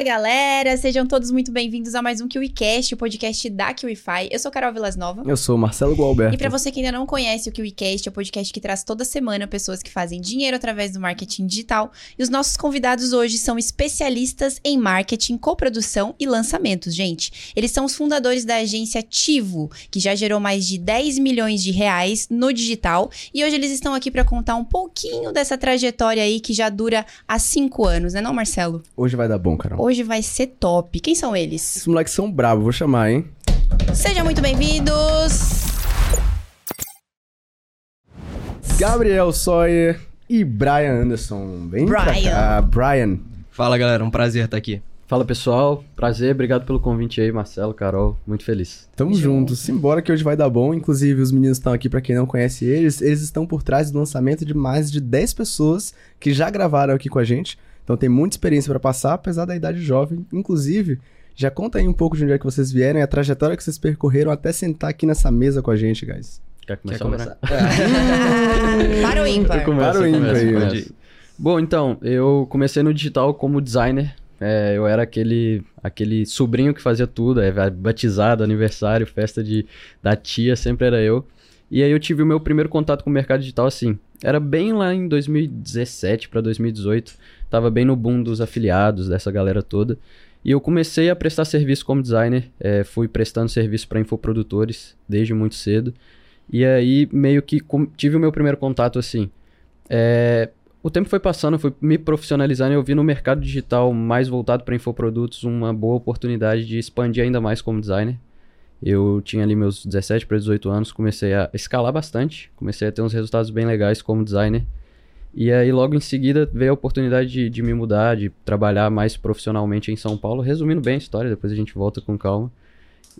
Fala galera, sejam todos muito bem-vindos a mais um KiwiCast, o podcast da KiwiFi. Eu sou Carol Vilas Nova. Eu sou Marcelo Gualberto. E para você que ainda não conhece o KiwiCast, é o podcast que traz toda semana pessoas que fazem dinheiro através do marketing digital. E os nossos convidados hoje são especialistas em marketing, coprodução e lançamentos, gente. Eles são os fundadores da agência Tivo, que já gerou mais de 10 milhões de reais no digital. E hoje eles estão aqui para contar um pouquinho dessa trajetória aí que já dura há cinco anos, né não, Marcelo? Hoje vai dar bom, cara. Hoje vai ser top. Quem são eles? Esses moleques são bravos, vou chamar, hein? Sejam muito bem-vindos! Gabriel Sawyer e Brian Anderson. Vem Brian. pra cá. Brian. Fala galera, um prazer estar aqui. Fala pessoal, prazer, obrigado pelo convite aí, Marcelo, Carol, muito feliz. Tamo juntos. Simbora que hoje vai dar bom. Inclusive, os meninos estão aqui, pra quem não conhece eles. Eles estão por trás do lançamento de mais de 10 pessoas que já gravaram aqui com a gente. Então tem muita experiência pra passar, apesar da idade jovem. Inclusive, já conta aí um pouco de onde é que vocês vieram e a trajetória que vocês percorreram até sentar aqui nessa mesa com a gente, guys. Quer começar? Quer começar? Para o ímpar. Começo, Para o ímpar começo? Bom, então, eu comecei no digital como designer. É, eu era aquele, aquele sobrinho que fazia tudo, é, batizado, aniversário, festa de, da tia, sempre era eu. E aí eu tive o meu primeiro contato com o mercado digital assim. Era bem lá em 2017 para 2018. Tava bem no boom dos afiliados, dessa galera toda. E eu comecei a prestar serviço como designer. é, fui prestando serviço para infoprodutores desde muito cedo. E aí meio que tive o meu primeiro contato assim. É, o tempo foi passando, eu fui me profissionalizando e eu vi no mercado digital mais voltado para infoprodutos uma boa oportunidade de expandir ainda mais como designer. Eu tinha ali meus 17 para 18 anos, comecei a escalar bastante, comecei a ter uns resultados bem legais como designer. E aí logo em seguida veio a oportunidade de, de me mudar, de trabalhar mais profissionalmente em São Paulo. Resumindo bem a história, depois a gente volta com calma.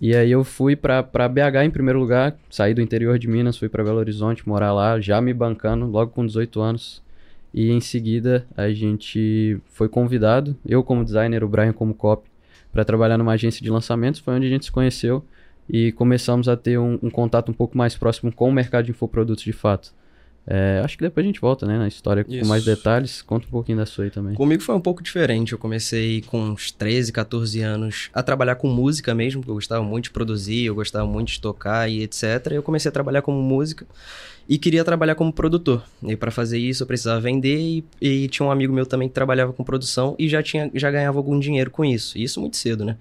E aí eu fui pra BH em primeiro lugar, saí do interior de Minas, fui pra Belo Horizonte morar lá, já me bancando, logo com 18 anos. E em seguida a gente foi convidado, eu como designer, o Brian como copy, para trabalhar numa agência de lançamentos, foi onde a gente se conheceu e começamos a ter um, um contato um pouco mais próximo com o mercado de infoprodutos de fato. É, acho que depois a gente volta, né, na história com Isso. mais detalhes. Conta um pouquinho da sua aí também. Comigo foi um pouco diferente. Eu comecei com uns 13, 14 anos a trabalhar com música mesmo, porque eu gostava muito de produzir, eu gostava muito de tocar e etc. Eu comecei a trabalhar como música e queria trabalhar como produtor. E para fazer isso eu precisava vender e, e tinha um amigo meu também que trabalhava com produção e já tinha já ganhava algum dinheiro com isso. E Isso muito cedo, né?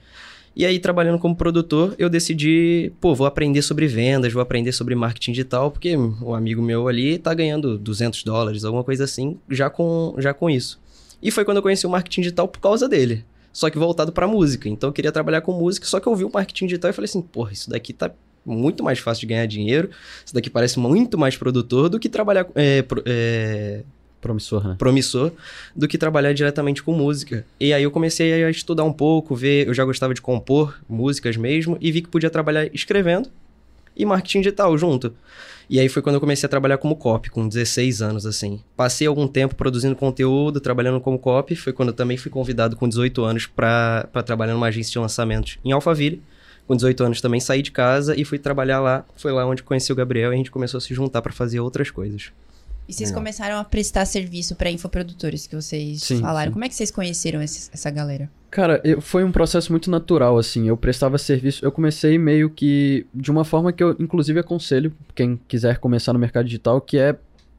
E aí, trabalhando como produtor, eu decidi, pô, vou aprender sobre vendas, vou aprender sobre marketing digital, porque um amigo meu ali tá ganhando 200 dólares, alguma coisa assim, já com, já com isso. E foi quando eu conheci o marketing digital por causa dele. Só que voltado pra música. Então eu queria trabalhar com música, só que eu vi o marketing digital e falei assim, porra, isso daqui tá muito mais fácil de ganhar dinheiro, isso daqui parece muito mais produtor do que trabalhar é, é, Promissor, né? promissor do que trabalhar diretamente com música. E aí eu comecei a estudar um pouco, ver, eu já gostava de compor músicas mesmo e vi que podia trabalhar escrevendo e marketing digital junto. E aí foi quando eu comecei a trabalhar como copy, com 16 anos assim. Passei algum tempo produzindo conteúdo, trabalhando como copy, foi quando eu também fui convidado com 18 anos para trabalhar numa agência de lançamentos em Alphaville. Com 18 anos também saí de casa e fui trabalhar lá. Foi lá onde conheci o Gabriel e a gente começou a se juntar para fazer outras coisas. E vocês Legal. começaram a prestar serviço pra infoprodutores que vocês Sim, falaram. sim. Como é que vocês conheceram esse- essa galera? Cara, eu- foi um processo muito natural, assim. Eu prestava serviço. Eu comecei meio que de uma forma que eu, inclusive, aconselho quem quiser começar no mercado digital, que é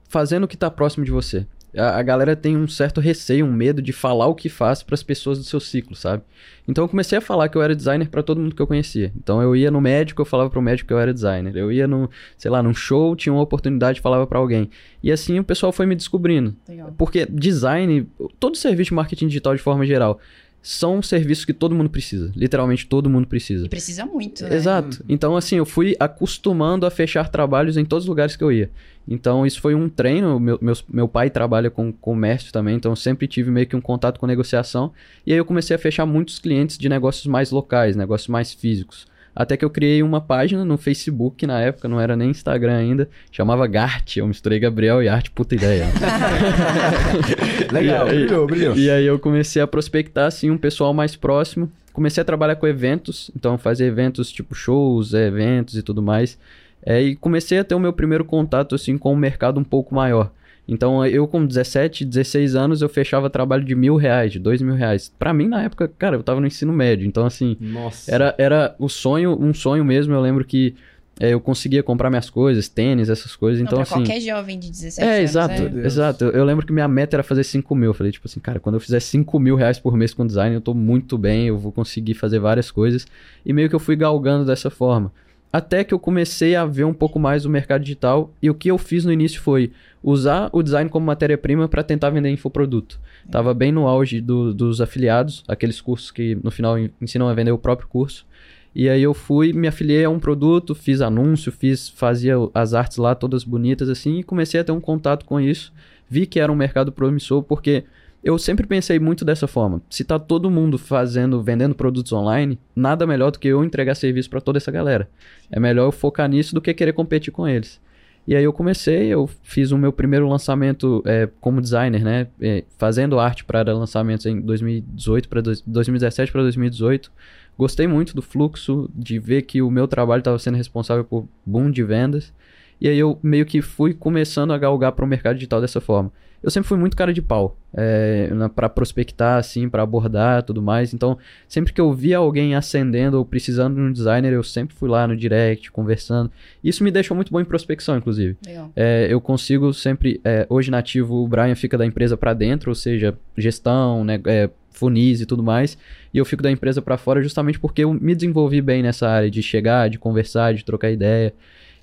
fazendo o que tá próximo de você. A, a galera tem um certo receio, um medo de falar o que faz pras pessoas do seu ciclo, sabe? Então eu comecei a falar que eu era designer pra todo mundo que eu conhecia. Então eu ia no médico, eu falava pro médico que eu era designer. Eu ia no, sei lá, num show, tinha uma oportunidade, falava pra alguém. E assim o pessoal foi me descobrindo. Legal. Porque design, todo serviço de marketing digital de forma geral, são serviços que todo mundo precisa. Literalmente todo mundo precisa. E precisa muito, né? Exato. Então, assim, eu fui acostumando a fechar trabalhos em todos os lugares que eu ia. Então, isso foi um treino. Meu, meus- meu pai trabalha com comércio também, então eu sempre tive meio que um contato com negociação. E aí eu comecei a fechar muitos clientes de negócios mais locais, negócios mais físicos. Até que eu criei uma página no Facebook, na época, não era nem Instagram ainda, chamava Gart. Eu misturei Gabriel e Arte, puta ideia. Legal, E aí- brilhou, brilhou. E aí eu comecei a prospectar, assim, um pessoal mais próximo. Comecei a trabalhar com eventos, então fazer eventos tipo shows, eventos e tudo mais. É, e comecei a ter o meu primeiro contato, assim, com o mercado um pouco maior. Então eu com 17, 16 anos eu fechava trabalho de mil reais, de dois mil reais. Pra mim na época, cara, eu tava no ensino médio, então assim, Nossa. era, era o sonho, um sonho mesmo. Eu lembro que é, eu conseguia comprar minhas coisas, tênis, essas coisas. Não, Então pra assim, qualquer jovem de 17 é, anos. exato, Deus. exato. Eu, eu lembro que minha meta era fazer 5 mil. Eu falei, tipo assim, cara, quando eu fizer 5 mil reais por mês com design, eu tô muito bem, eu vou conseguir fazer várias coisas. E meio que eu fui galgando dessa forma. Até que eu comecei a ver um pouco mais o mercado digital. E o que eu fiz no início foi usar o design como matéria-prima para tentar vender infoproduto. Tava bem no auge do- dos afiliados, aqueles cursos que no final en- ensinam a vender o próprio curso. E aí eu fui, me afiliei a um produto, fiz anúncio, fiz, fazia as artes lá todas bonitas assim e comecei a ter um contato com isso. Vi que era um mercado promissor porque eu sempre pensei muito dessa forma. Se tá todo mundo fazendo, vendendo produtos online, nada melhor do que eu entregar serviço para toda essa galera. É melhor eu focar nisso do que querer competir com eles. E aí eu comecei, eu fiz o meu primeiro lançamento é, como designer, né? É, fazendo arte para lançamentos em 2018 para 2017 para 2018. Gostei muito do fluxo, de ver que o meu trabalho estava sendo responsável por boom de vendas. E aí eu meio que fui começando a galgar para o mercado digital dessa forma. Eu sempre fui muito cara de pau, é, para prospectar, assim, para abordar tudo mais. Então, sempre que eu via alguém ascendendo ou precisando de um designer, eu sempre fui lá no direct, conversando. Isso me deixou muito bom em prospecção, inclusive. É, eu consigo sempre. é, hoje nativo, o Brian fica da empresa para dentro, ou seja, gestão, né, é, funis e tudo mais. E eu fico da empresa para fora justamente porque eu me desenvolvi bem nessa área de chegar, de conversar, de trocar ideia.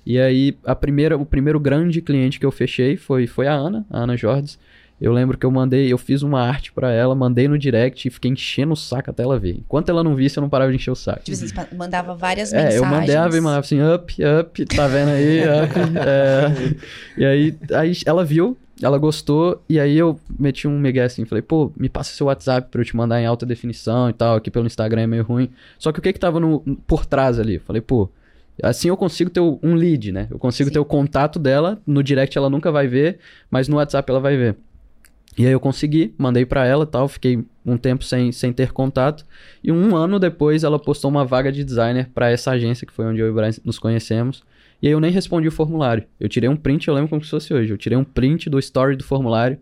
E aí, a primeira, o primeiro grande cliente que eu fechei foi, foi a Ana, a Ana Jordes. Eu lembro que eu mandei, eu fiz uma arte pra ela, mandei no direct e fiquei enchendo o saco até ela ver. Enquanto ela não visse, eu não parava de encher o saco. Tipo assim, você mandava várias É, mensagens. eu mandava e mandava assim, up, up, tá vendo aí, up. é. E aí, aí ela viu, ela gostou, e aí eu meti um migué assim, falei, pô, me passa seu WhatsApp pra eu te mandar em alta definição e tal, aqui pelo Instagram é meio ruim. Só que o que que tava no, por trás ali? Falei, pô, assim eu consigo ter um lead, né? Eu consigo Sim. ter o contato dela, no direct ela nunca vai ver, mas no WhatsApp ela vai ver. E aí eu consegui, mandei pra ela e tal, fiquei um tempo sem, sem ter contato. E um ano depois ela postou uma vaga de designer pra essa agência, que foi onde eu e o Brian nos conhecemos. E aí eu nem respondi o formulário. Eu tirei um print, eu lembro como se fosse hoje. Eu tirei um print do story do formulário,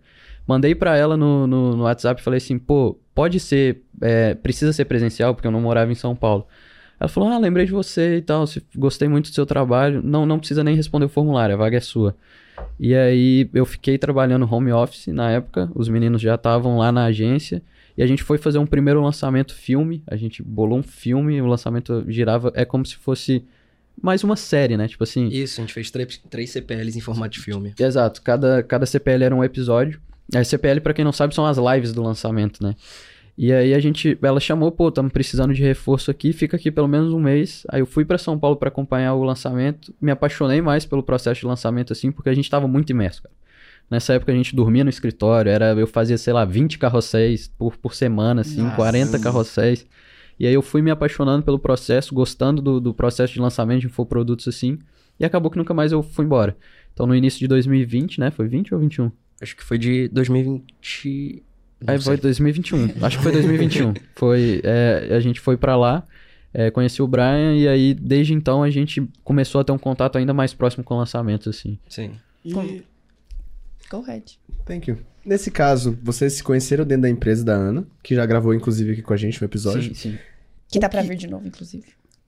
mandei pra ela no, no, no WhatsApp e falei assim, pô, pode ser, é, precisa ser presencial, porque eu não morava em São Paulo. Ela falou, ah, lembrei de você e tal, se- gostei muito do seu trabalho. Não, não precisa nem responder o formulário, a vaga é sua. E aí eu fiquei trabalhando home office na época, os meninos já estavam lá na agência e a gente foi fazer um primeiro lançamento filme, a gente bolou um filme, o lançamento girava, é como se fosse mais uma série, né? Tipo assim, Isso, a gente fez três, três CPLs em formato de filme. Exato, cada, cada CPL era um episódio. A CPL, pra quem não sabe, são as lives do lançamento, né? E aí a gente, ela chamou, pô, estamos precisando de reforço aqui, fica aqui pelo menos um mês. Aí eu fui pra São Paulo pra acompanhar o lançamento, me apaixonei mais pelo processo de lançamento assim, porque a gente tava muito imerso, cara. Nessa época a gente dormia no escritório, era eu fazia, sei lá, 20 carrosséis por, por semana, assim, Nossa. 40 carrosséis. E aí eu fui me apaixonando pelo processo, gostando do, do processo de lançamento de infoprodutos assim, e acabou que nunca mais eu fui embora. Então no início de 2020, né? Foi 20 ou 21? Acho que foi de 2020. Não Aí sei. foi 2021. Acho que foi 2021. foi, é, a gente foi pra lá, é, conheci o Brian e aí desde então a gente começou a ter um contato ainda mais próximo com lançamentos assim. Sim. E... Go ahead. Thank you. Nesse caso, vocês se conheceram dentro da empresa da Ana, que já gravou inclusive aqui com a gente um episódio. Sim, sim. Que O tá pra que- vir de novo, inclusive.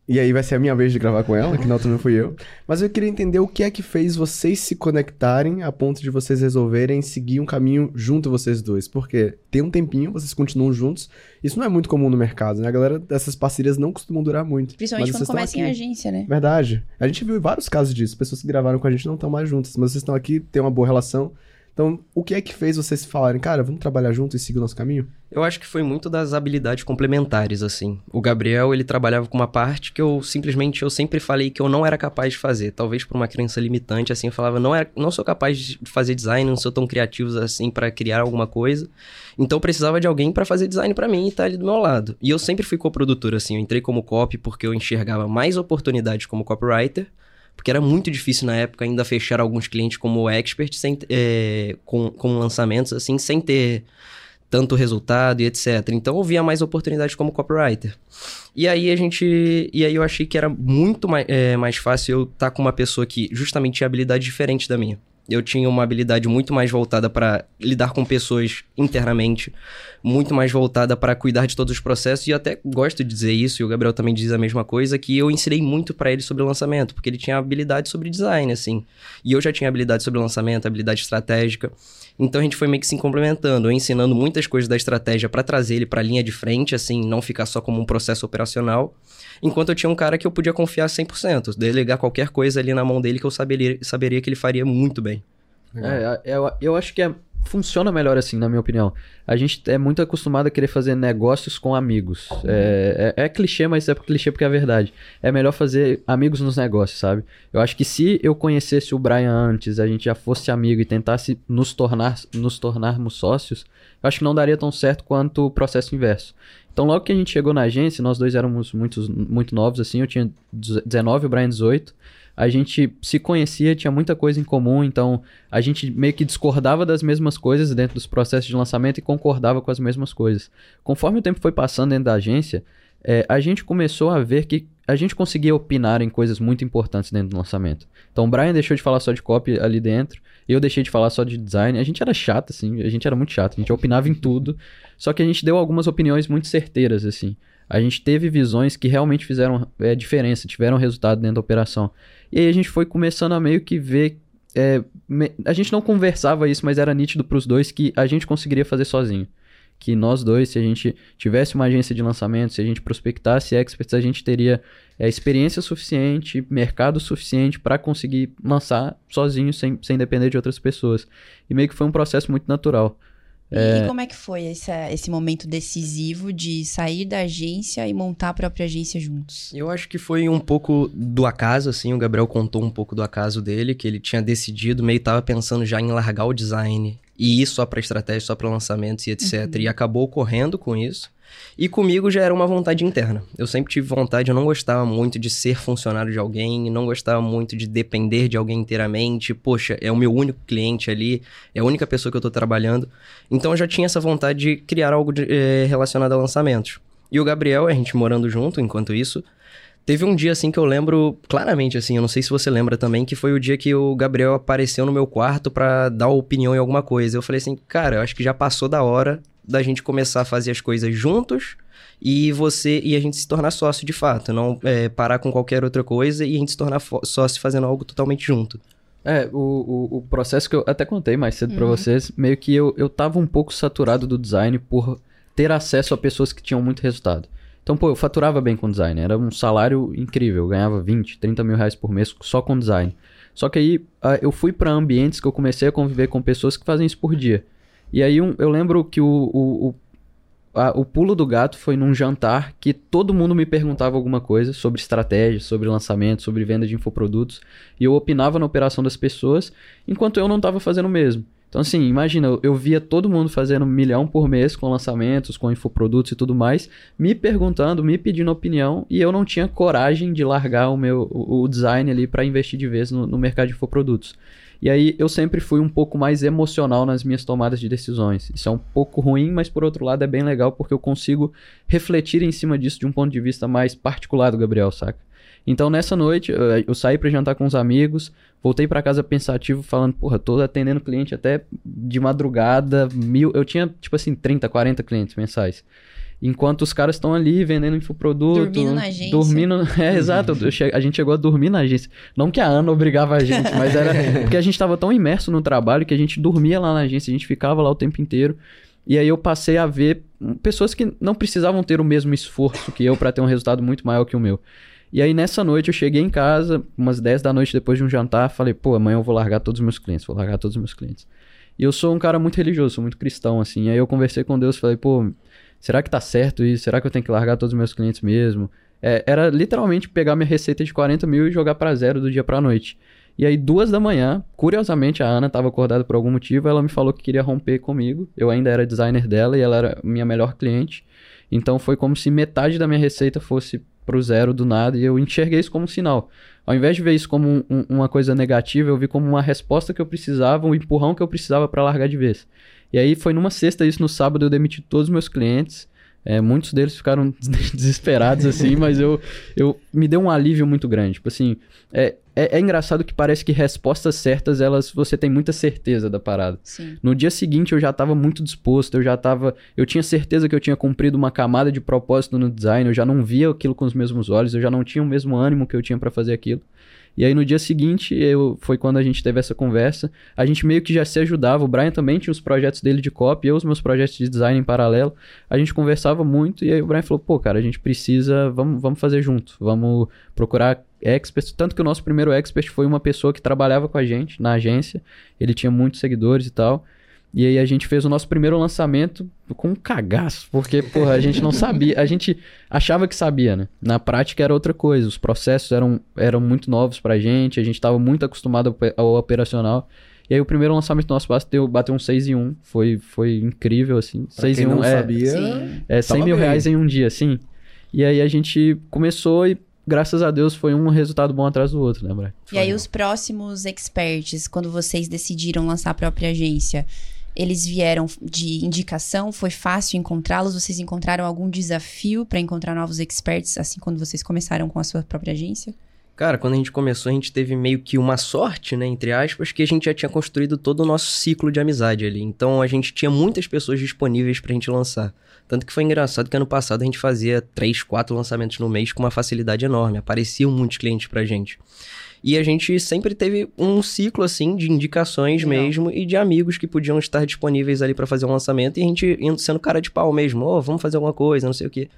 E aí vai ser a minha vez de gravar com ela, que na outra não fui eu. Mas eu queria entender o que é que fez vocês se conectarem a ponto de vocês resolverem seguir um caminho junto vocês dois. Porque tem um tempinho, vocês continuam juntos. Isso não é muito comum no mercado, né? A galera dessas parcerias não costumam durar muito. Principalmente quando começa em agência, né? Verdade. A gente viu vários casos disso. Pessoas que gravaram com a gente não estão mais juntas, mas vocês estão aqui, têm uma boa relação. Então, o que é que fez vocês falarem, cara, vamos trabalhar junto e seguir o nosso caminho? Eu acho que foi muito das habilidades complementares, assim. O Gabriel, ele trabalhava com uma parte que eu simplesmente, eu sempre falei que eu não era capaz de fazer. Talvez por uma crença limitante, assim, eu falava, não, era, não sou capaz de fazer design, não sou tão criativo assim para criar alguma coisa. Então eu precisava de alguém para fazer design para mim e estar ali do meu lado. E eu sempre fui coprodutor, assim, eu entrei como copy porque eu enxergava mais oportunidades como copywriter, porque era muito difícil na época ainda fechar alguns clientes como expert sem, é, com, com lançamentos, assim, sem ter tanto resultado e etc. Então eu via mais oportunidades como copywriter. E aí a gente. E aí eu achei que era muito mais, é, mais fácil eu estar com uma pessoa que justamente tinha habilidade diferente da minha. Eu tinha uma habilidade muito mais voltada para lidar com pessoas internamente, muito mais voltada para cuidar de todos os processos e até gosto de dizer isso, e o Gabriel também diz a mesma coisa, que eu ensinei muito para ele sobre lançamento, porque ele tinha habilidade sobre design, assim. E eu já tinha habilidade sobre lançamento, habilidade estratégica. Então a gente foi meio que se complementando, ensinando muitas coisas da estratégia para trazer ele para a linha de frente, assim, não ficar só como um processo operacional. Enquanto eu tinha um cara que eu podia confiar 100%, delegar qualquer coisa ali na mão dele que eu saberia, saberia que ele faria muito bem. É, eu, eu acho que é, funciona melhor assim, na minha opinião. A gente é muito acostumado a querer fazer negócios com amigos. É, é, é, clichê, mas é clichê porque é verdade. É melhor fazer amigos nos negócios, sabe? Eu acho que se eu conhecesse o Brian antes, a gente já fosse amigo e tentasse nos tornar nos tornarmos sócios, eu acho que não daria tão certo quanto o processo inverso. Então, logo que a gente chegou na agência, nós dois éramos muito, muito novos, assim, eu tinha 19, o Brian 18. A gente se conhecia, tinha muita coisa em comum, então a gente meio que discordava das mesmas coisas dentro dos processos de lançamento e concordava com as mesmas coisas. Conforme o tempo foi passando dentro da agência, é, a gente começou a ver que a gente conseguia opinar em coisas muito importantes dentro do lançamento. Então o Brian deixou de falar só de copy ali dentro, eu deixei de falar só de design. A gente era chato, assim, a gente era muito chato, a gente opinava em tudo. Só que a gente deu algumas opiniões muito certeiras, assim. A gente teve visões que realmente fizeram é, diferença, tiveram resultado dentro da operação. E aí a gente foi começando a meio que ver. É, me... a gente não conversava isso, mas era nítido para os dois que a gente conseguiria fazer sozinho que nós dois, se a gente tivesse uma agência de lançamento, se a gente prospectasse experts, a gente teria é, experiência suficiente, mercado suficiente para conseguir lançar sozinho, sem, sem depender de outras pessoas. E meio que foi um processo muito natural. E, é... como é que foi esse, esse momento decisivo de sair da agência e montar a própria agência juntos? Eu acho que foi um pouco do acaso, assim. O Gabriel contou um pouco do acaso dele, que ele tinha decidido, meio tava pensando já em largar o design e ir só para estratégia, só para lançamentos e etc. Uhum. E acabou correndo com isso. E comigo já era uma vontade interna. Eu sempre tive vontade, eu não gostava muito de ser funcionário de alguém, não gostava muito de depender de alguém inteiramente. Poxa, é o meu único cliente ali, é a única pessoa que eu tô trabalhando. Então eu já tinha essa vontade de criar algo de, é, relacionado a lançamentos. E o Gabriel, a gente morando junto enquanto isso, Teve um dia, assim, que eu lembro claramente, assim, eu não sei se você lembra também, que foi o dia que o Gabriel apareceu no meu quarto para dar opinião em alguma coisa. Eu falei assim, cara, eu acho que já passou da hora da gente começar a fazer as coisas juntos e você e a gente se tornar sócio de fato, não é, parar com qualquer outra coisa e a gente se tornar sócio fazendo algo totalmente junto. É, o, o, o processo que eu até contei mais cedo uhum. para vocês, meio que eu, eu tava um pouco saturado do design por ter acesso a pessoas que tinham muito resultado. Então, pô, eu faturava bem com design. Era um salário incrível. Eu ganhava 20, 30 mil reais por mês só com design. Só que aí eu fui para ambientes que eu comecei a conviver com pessoas que fazem isso por dia. E aí um, eu lembro que o, o, o, o pulo do gato foi num jantar que todo mundo me perguntava alguma coisa sobre estratégia, sobre lançamento, sobre venda de infoprodutos. E eu opinava na operação das pessoas, enquanto eu não estava fazendo o mesmo. Então, assim, imagina, eu, via todo mundo fazendo um milhão por mês com lançamentos, com infoprodutos e tudo mais, me perguntando, me pedindo opinião, e eu não tinha coragem de largar o meu o design ali para investir de vez no, no mercado de infoprodutos. E aí eu sempre fui um pouco mais emocional nas minhas tomadas de decisões. Isso é um pouco ruim, mas por outro lado é bem legal porque eu consigo refletir em cima disso de um ponto de vista mais particular do Gabriel, saca? Então nessa noite eu saí para jantar com os amigos, voltei para casa pensativo, falando, porra, tô atendendo cliente até de madrugada, mil. Eu tinha, tipo assim, 30, 40 clientes mensais. Enquanto os caras estão ali vendendo infoproduto. Dormindo na agência. Dormindo. É, exato. a gente chegou a dormir na agência. Não que a Ana obrigava a gente, mas era porque a gente estava tão imerso no trabalho que a gente dormia lá na agência, a gente ficava lá o tempo inteiro. E aí eu passei a ver pessoas que não precisavam ter o mesmo esforço que eu para ter um resultado muito maior que o meu. E aí nessa noite eu cheguei em casa, umas 10 da noite depois de um jantar, falei, pô, amanhã eu vou largar todos os meus clientes, vou largar todos os meus clientes. E eu sou um cara muito religioso, sou muito cristão, assim. E aí eu conversei com Deus, falei, pô, será que tá certo isso? Será que eu tenho que largar todos os meus clientes mesmo? É, era literalmente pegar minha receita de 40 mil e jogar para zero do dia pra noite. E aí, duas da manhã, curiosamente, a Ana estava acordada por algum motivo, ela me falou que queria romper comigo. Eu ainda era designer dela e ela era minha melhor cliente. Então foi como se metade da minha receita fosse pro zero do nada e eu enxerguei isso como um sinal. Ao invés de ver isso como um, uma coisa negativa, eu vi como uma resposta que eu precisava, um empurrão que eu precisava para largar de vez. E aí foi numa sexta, isso no sábado, eu demiti todos os meus clientes. É, muitos deles ficaram desesperados assim, mas eu, eu me deu um alívio muito grande. Tipo assim, é, é, é engraçado que parece que respostas certas, elas você tem muita certeza da parada. Sim. No dia seguinte eu já estava muito disposto, eu já estava, eu tinha certeza que eu tinha cumprido uma camada de propósito no design, eu já não via aquilo com os mesmos olhos, eu já não tinha o mesmo ânimo que eu tinha para fazer aquilo. E aí no dia seguinte, eu, foi quando a gente teve essa conversa, a gente meio que já se ajudava, o Brian também tinha os projetos dele de copy, eu os meus projetos de design em paralelo, a gente conversava muito e aí o Brian falou, pô, cara, a gente precisa, vamos, vamos fazer junto, vamos procurar experts, tanto que o nosso primeiro expert foi uma pessoa que trabalhava com a gente na agência, ele tinha muitos seguidores e tal, e aí a gente fez o nosso primeiro lançamento com um cagaço, porque, porra, a gente não sabia, a gente achava que sabia, né? Na prática era outra coisa, os processos eram, eram muito novos pra gente, a gente estava muito acostumado ao operacional. E aí o primeiro lançamento nosso bateu, bateu um 6 em 1, foi, foi incrível, assim. Pra 6 quem em 1 não é, sabia, é 100 tava mil bem. reais em um dia, assim. E aí a gente começou e, graças a Deus, foi um resultado bom atrás do outro, né, Brian? E aí, os próximos experts, quando vocês decidiram lançar a própria agência, eles vieram de indicação? Foi fácil encontrá-los? Vocês encontraram algum desafio para encontrar novos experts, assim, quando vocês começaram com a sua própria agência? Cara, quando a gente começou, a gente teve meio que uma sorte, né, entre aspas, que a gente já tinha construído todo o nosso ciclo de amizade ali. Então a gente tinha muitas pessoas disponíveis pra gente lançar. Tanto que foi engraçado que ano passado a gente fazia três, quatro lançamentos no mês com uma facilidade enorme. Apareciam muitos clientes pra gente. E a gente sempre teve um ciclo, assim, de indicações Legal. mesmo e de amigos que podiam estar disponíveis ali pra fazer um lançamento e a gente indo sendo cara de pau mesmo. Ô, vamos fazer alguma coisa, não sei o quê.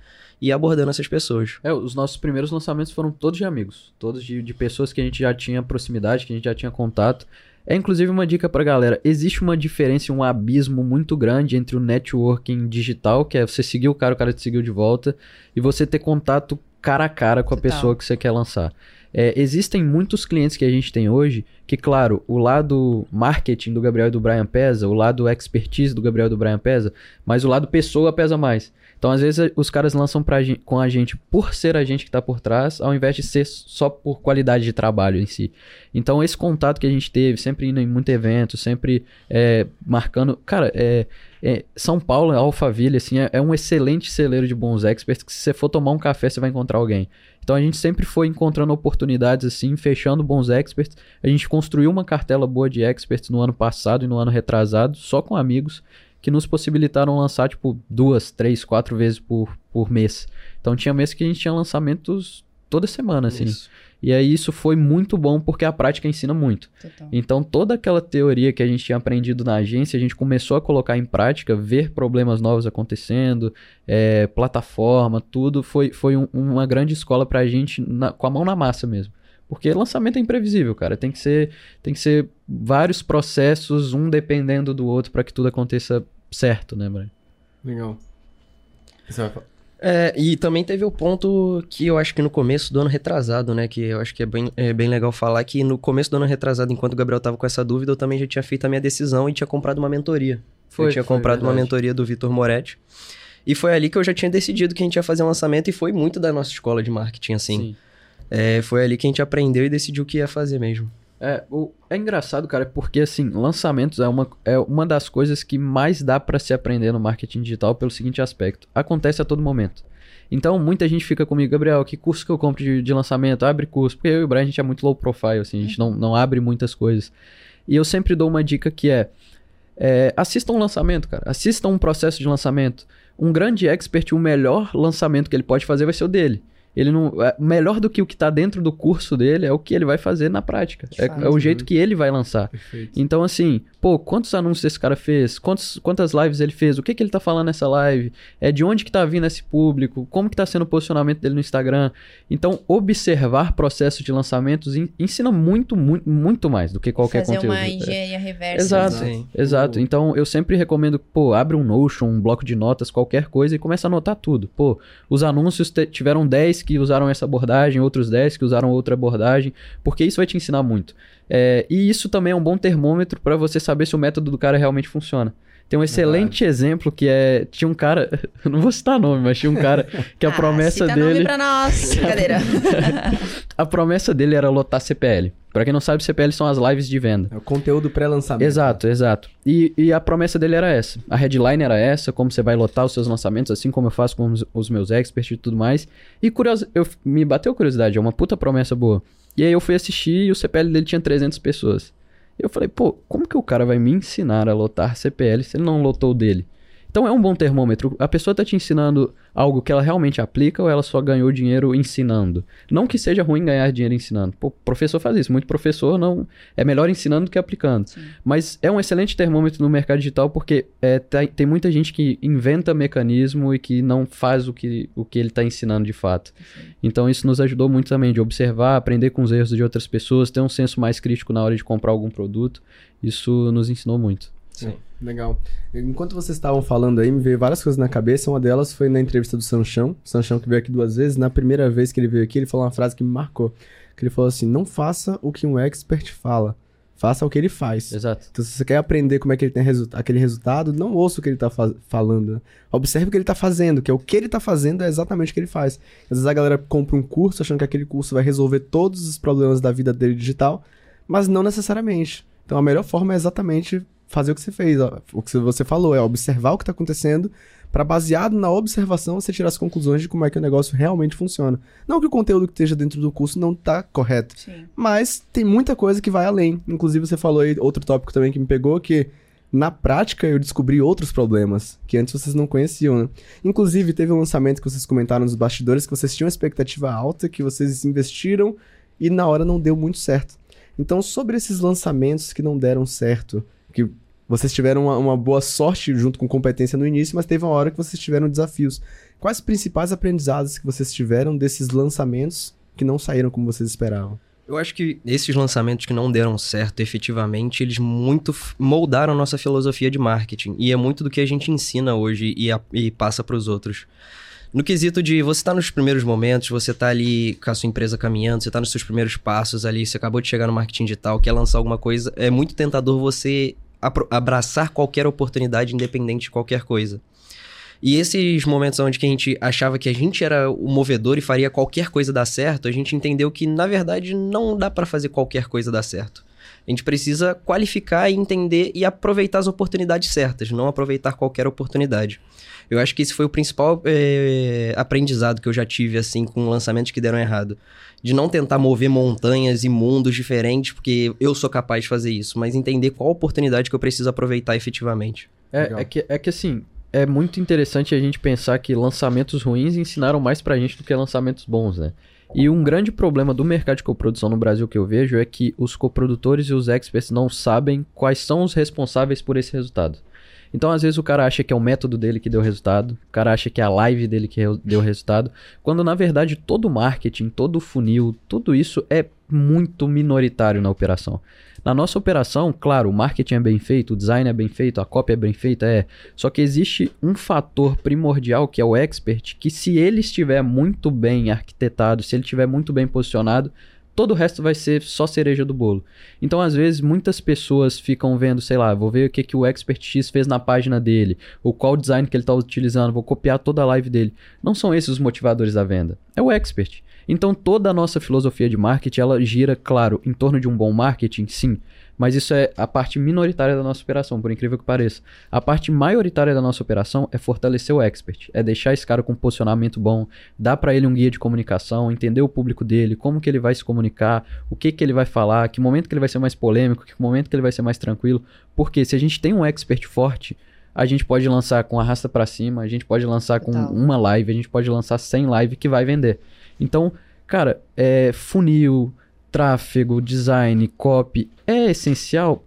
E abordando essas pessoas. É, os nossos primeiros lançamentos foram todos de amigos. Todos de, de pessoas que a gente já tinha proximidade, que a gente já tinha contato. É inclusive uma dica pra galera. Existe uma diferença, um abismo muito grande entre o networking digital, que é você seguir o cara, o cara te seguiu de volta, e você ter contato cara a cara com a pessoa que você quer lançar. É, existem muitos clientes que a gente tem hoje que, claro, o lado marketing do Gabriel e do Brian pesa, o lado expertise do Gabriel e do Brian pesa, mas o lado pessoa pesa mais. Então, às vezes, os caras lançam pra, gen- com a gente por ser a gente que tá por trás, ao invés de ser só por qualidade de trabalho em si. Então, esse contato que a gente teve, sempre indo em muito evento, sempre é, marcando. Cara, é, é, São Paulo, Alphaville, assim, é, é um excelente celeiro de bons experts que se você for tomar um café, você vai encontrar alguém. Então a gente sempre foi encontrando oportunidades assim, fechando bons experts. A gente construiu uma cartela boa de experts no ano passado e no ano retrasado, só com amigos, que nos possibilitaram lançar, tipo, duas, três, quatro vezes por, por mês. Então tinha mês que a gente tinha lançamentos toda semana, assim. Isso. E aí isso foi muito bom porque a prática ensina muito. Total. Então, toda aquela teoria que a gente tinha aprendido na agência, a gente começou a colocar em prática, ver problemas novos acontecendo, é, plataforma, tudo. Foi, foi um- uma grande escola pra gente, na- com a mão na massa mesmo. Porque lançamento é imprevisível, cara. Tem que ser, tem que ser vários processos, um dependendo do outro, pra que tudo aconteça certo, né, Brian? Legal. Você vai falar? É, e também teve o ponto que eu acho que no começo do ano retrasado, né? Que eu acho que é bem, é bem legal falar que no começo do ano retrasado, enquanto o Gabriel tava com essa dúvida, eu também já tinha feito a minha decisão e tinha comprado uma mentoria. Foi, eu tinha foi comprado uma verdade. mentoria do Vitor Moretti. E foi ali que eu já tinha decidido que a gente ia fazer um lançamento e foi muito da nossa escola de marketing, assim. É, foi ali que a gente aprendeu e decidiu o que ia fazer mesmo. É, o, é engraçado, cara, porque assim, lançamentos é uma, é uma das coisas que mais dá pra se aprender no marketing digital pelo seguinte aspecto: acontece a todo momento. Então, muita gente fica comigo, Gabriel, que curso que eu compro de, de lançamento? Abre curso. Porque eu e o Brian, a gente é muito low profile, assim, a gente não, não abre muitas coisas. E eu sempre dou uma dica que é, é assista um lançamento, cara. Assista um processo de lançamento. Um grande expert, o melhor lançamento que ele pode fazer vai ser o dele. Ele não. É, melhor do que o que tá dentro do curso dele é o que ele vai fazer na prática. É, é o jeito que ele vai lançar. Perfeito. Então, assim, pô, quantos anúncios esse cara fez? Quantos, quantas lives ele fez? O que, que ele tá falando nessa live? É de onde que tá vindo esse público? Como que tá sendo o posicionamento dele no Instagram? Então, observar processo de lançamentos en- ensina muito, muito, muito mais do que qualquer Fazer conteúdo. uma É. engenharia reversa. Exato. né? Sim. Exato. Então, eu sempre recomendo, pô, abre um Notion, um bloco de notas, qualquer coisa e começa a anotar tudo. Pô, os anúncios tiveram 10 que usaram essa abordagem, outros 10 que usaram outra abordagem, porque isso vai te ensinar muito. É, e isso também é um bom termômetro para você saber se o método do cara realmente funciona. Tem um excelente exemplo que é. Tinha um cara. Eu não vou citar nome, mas tinha um cara que a Ah, promessa cita nome dele. pra nós. Brincadeira. A promessa dele era lotar CPL. Pra quem não sabe, CPL são as lives de venda. É o conteúdo pré-lançamento. Exato, exato. E, e a promessa dele era essa. A headline era essa, como você vai lotar os seus lançamentos, assim como eu faço com os, os meus experts e tudo mais. E curioso, eu, me bateu curiosidade, é uma puta promessa boa. E aí eu fui assistir e o CPL dele tinha 300 pessoas. E eu falei, pô, como que o cara vai me ensinar a lotar CPL se ele não lotou o dele? Então é um bom termômetro. A pessoa está te ensinando algo que ela realmente aplica ou ela só ganhou dinheiro ensinando? Não que seja ruim ganhar dinheiro ensinando. Pô, professor faz isso. Muito professor não é melhor ensinando do que aplicando. Sim. Mas é um excelente termômetro no mercado digital porque é, tá, tem muita gente que inventa mecanismo e que não faz o que, o que ele está ensinando de fato. Sim. Então isso nos ajudou muito também de observar, aprender com os erros de outras pessoas, ter um senso mais crítico na hora de comprar algum produto. Isso nos ensinou muito. Sim. Legal. Enquanto vocês estavam falando aí, me veio várias coisas na cabeça. Uma delas foi na entrevista do Sanchão. Sanchão que veio aqui duas vezes. Na primeira vez que ele veio aqui, ele falou uma frase que me marcou. Que ele falou assim, não faça o que um expert fala. Faça o que ele faz. Exato. Então, se você quer aprender como é que ele tem resu aquele resultado, não ouça o que ele está fa falando. Observe o que ele está fazendo, que é o que ele está fazendo é exatamente o que ele faz. Às vezes a galera compra um curso achando que aquele curso vai resolver todos os problemas da vida dele digital, mas não necessariamente. Então a melhor forma é exatamente fazer o que você fez, o que você falou, é observar o que está acontecendo, para baseado na observação você tirar as conclusões de como é que o negócio realmente funciona. Não que o conteúdo que esteja dentro do curso não está correto, Sim. mas tem muita coisa que vai além. Inclusive você falou aí outro tópico também que me pegou que na prática eu descobri outros problemas que antes vocês não conheciam, né? Inclusive teve um lançamento que vocês comentaram nos bastidores que vocês tinham uma expectativa alta, que vocês investiram e na hora não deu muito certo. Então, sobre esses lançamentos que não deram certo, que vocês tiveram uma, uma, boa sorte junto com competência no início, mas teve uma hora que vocês tiveram desafios. Quais os principais aprendizados que vocês tiveram desses lançamentos que não saíram como vocês esperavam? Eu acho que esses lançamentos que não deram certo efetivamente, eles muito moldaram nossa filosofia de marketing. E é muito do que a gente ensina hoje e, a, e passa para os outros. No quesito de você tá nos primeiros momentos, você tá ali com a sua empresa caminhando, você tá nos seus primeiros passos ali, você acabou de chegar no marketing digital, quer lançar alguma coisa, é muito tentador você abraçar qualquer oportunidade, independente de qualquer coisa. E esses momentos onde a gente achava que a gente era o movedor e faria qualquer coisa dar certo, a gente entendeu que, na verdade, não dá para fazer qualquer coisa dar certo. A gente precisa qualificar e entender e aproveitar as oportunidades certas, não aproveitar qualquer oportunidade. Eu acho que esse foi o principal é, aprendizado que eu já tive, assim, com lançamentos que deram errado. De não tentar mover montanhas e mundos diferentes, porque eu sou capaz de fazer isso, mas entender qual oportunidade que eu preciso aproveitar efetivamente. É, é, que, é que assim, é muito interessante a gente pensar que lançamentos ruins ensinaram mais pra gente do que lançamentos bons, né? E um grande problema do mercado de coprodução no Brasil que eu vejo é que os coprodutores e os experts não sabem quais são os responsáveis por esse resultado. Então, às vezes, o cara acha que é o método dele que deu resultado, o cara acha que é a live dele que deu resultado, quando na verdade todo o marketing, todo o funil, tudo isso é muito minoritário na operação. Na nossa operação, claro, o marketing é bem feito, o design é bem feito, a cópia é bem feita, é. Só que existe um fator primordial que é o expert, que se ele estiver muito bem arquitetado, se ele estiver muito bem posicionado, todo o resto vai ser só cereja do bolo. Então, às vezes, muitas pessoas ficam vendo, sei lá, vou ver o que, que o Expert X fez na página dele, ou qual design que ele está utilizando, vou copiar toda a live dele. Não são esses os motivadores da venda, é o Expert. Então, toda a nossa filosofia de marketing, ela gira, claro, em torno de um bom marketing, sim, mas isso é a parte minoritária da nossa operação, por incrível que pareça. A parte maioritária da nossa operação é fortalecer o expert, é deixar esse cara com um posicionamento bom, dar para ele um guia de comunicação, entender o público dele, como que ele vai se comunicar, o que que ele vai falar, que momento que ele vai ser mais polêmico, que momento que ele vai ser mais tranquilo. Porque se a gente tem um expert forte, a gente pode lançar com arrasta para cima, a gente pode lançar com Total. uma live, a gente pode lançar 100 live que vai vender. Então, cara, é funil, tráfego, design, copy é essencial?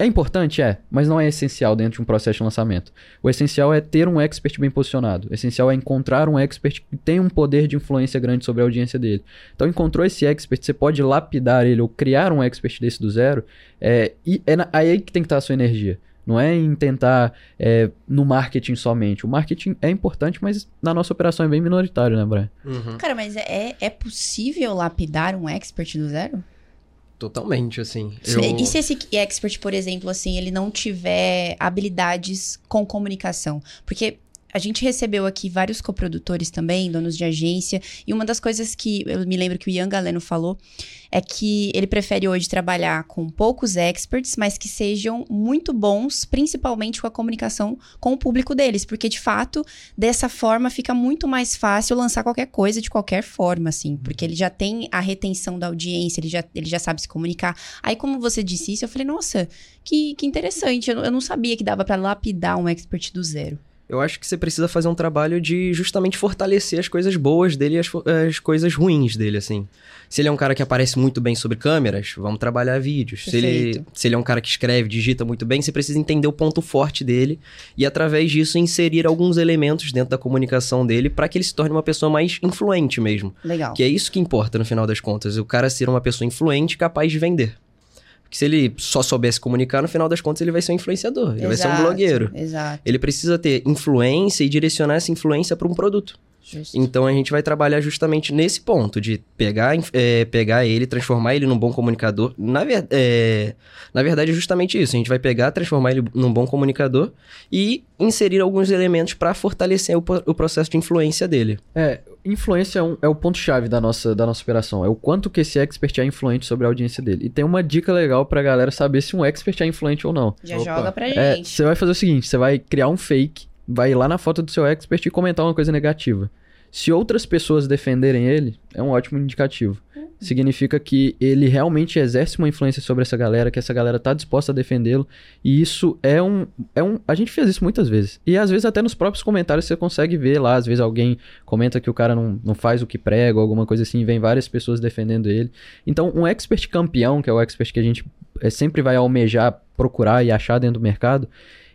É importante, é, mas não é essencial dentro de um processo de lançamento. O essencial é ter um expert bem posicionado. O essencial é encontrar um expert que tem um poder de influência grande sobre a audiência dele. Então, encontrou esse expert, você pode lapidar ele ou criar um expert desse do zero. É, e é na, aí que tem que estar a sua energia. Não é em tentar é, no marketing somente. O marketing é importante, mas na nossa operação é bem minoritário, né, Brian? Uhum. Cara, mas é, é possível lapidar um expert do zero? Totalmente, assim. Eu... E se esse expert, por exemplo, assim, ele não tiver habilidades com comunicação? Porque a gente recebeu aqui vários coprodutores também, donos de agência, e uma das coisas que eu me lembro que o Ian Galeno falou é que ele prefere hoje trabalhar com poucos experts, mas que sejam muito bons, principalmente com a comunicação com o público deles, porque de fato, dessa forma fica muito mais fácil lançar qualquer coisa de qualquer forma, assim, porque ele já tem a retenção da audiência, ele já, ele já sabe se comunicar. Aí, como você disse isso, eu falei, nossa, que, que interessante, eu, eu não sabia que dava para lapidar um expert do zero. Eu acho que você precisa fazer um trabalho de justamente fortalecer as coisas boas dele e as, as, coisas ruins dele, assim. Se ele é um cara que aparece muito bem sobre câmeras, vamos trabalhar vídeos. Se ele, se ele é um cara que escreve, digita muito bem, você precisa entender o ponto forte dele e, através disso, inserir alguns elementos dentro da comunicação dele para que ele se torne uma pessoa mais influente mesmo. Legal. Que é isso que importa no final das contas, o cara ser uma pessoa influente capaz de vender. Porque se ele só soubesse comunicar, no final das contas ele vai ser um influenciador, ele exato, vai ser um blogueiro. Exato. Ele precisa ter influência e direcionar essa influência para um produto. Justo. Então a gente vai trabalhar justamente nesse ponto de pegar, é, pegar ele, transformar ele num bom comunicador. Na, ver, é, na verdade, é justamente isso. A gente vai pegar, transformar ele num bom comunicador e inserir alguns elementos para fortalecer o, o, processo de influência dele. É, influência é, um, é o ponto-chave da nossa, da nossa operação. É o quanto que esse expert é influente sobre a audiência dele. E tem uma dica legal pra galera saber se um expert é influente ou não. Já Opa. joga pra é, gente. Você vai fazer o seguinte: você vai criar um fake vai lá na foto do seu expert e comentar uma coisa negativa. Se outras pessoas defenderem ele, é um ótimo indicativo. Uhum. Significa que ele realmente exerce uma influência sobre essa galera, que essa galera está disposta a defendê-lo. E isso é um, é um. A gente fez isso muitas vezes. E às vezes até nos próprios comentários você consegue ver lá. Às vezes alguém comenta que o cara não, não faz o que prega, ou alguma coisa assim, e vem várias pessoas defendendo ele. Então, um expert campeão, que é o expert que a gente é, sempre vai almejar, procurar e achar dentro do mercado,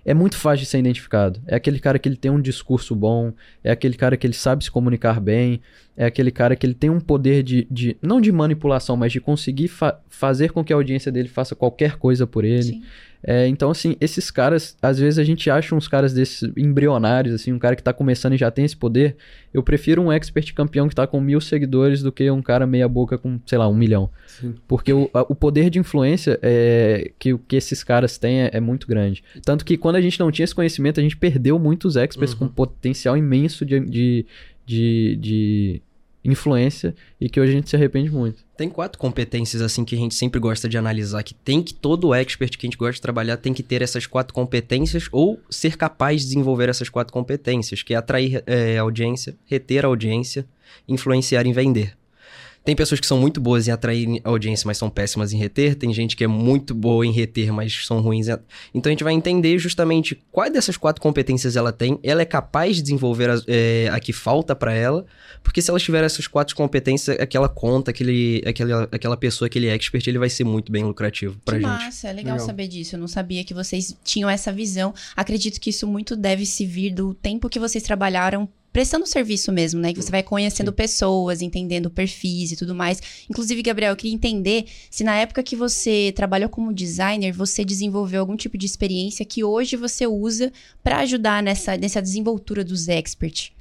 é muito fácil de ser identificado. É aquele cara que ele tem um discurso bom, é aquele cara que ele sabe se comunicar bem, é aquele cara que ele tem um poder de, de não de manipulação, mas de conseguir fa fazer com que a audiência dele faça qualquer coisa por ele. Sim. É, então, assim, esses caras, às vezes a gente acha uns caras desses embrionários, assim, um cara que tá começando e já tem esse poder. Eu prefiro um expert campeão que tá com mil seguidores do que um cara meia boca com, sei lá, um milhão. Sim. Porque o, a, o poder de influência é, que, que esses caras têm é, é, muito grande. Tanto que quando a gente não tinha esse conhecimento, a gente perdeu muitos experts uhum. com potencial imenso de, de, de, de influência e que hoje a gente se arrepende muito. Tem quatro competências assim que a gente sempre gosta de analisar, que tem que todo expert que a gente gosta de trabalhar tem que ter essas quatro competências ou ser capaz de desenvolver essas quatro competências, que é atrair é, audiência, reter audiência, influenciar e vender. Tem pessoas que são muito boas em atrair audiência, mas são péssimas em reter. Tem gente que é muito boa em reter, mas são ruins. Em... Então a gente vai entender justamente quais dessas quatro competências ela tem. Ela é capaz de desenvolver a, é, a que falta para ela. Porque se ela tiver essas quatro competências, aquela conta, aquele, aquela, aquela pessoa, aquele expert, ele vai ser muito bem lucrativo pra que gente. Massa, é legal, legal saber disso. Eu não sabia que vocês tinham essa visão. Acredito que isso muito deve se vir do tempo que vocês trabalharam prestando serviço mesmo, né? Que você vai conhecendo Sim. pessoas, entendendo perfis e tudo mais. Inclusive, Gabriel, eu queria entender se na época que você trabalhou como designer, você desenvolveu algum tipo de experiência que hoje você usa para ajudar nessa, nessa desenvoltura dos experts.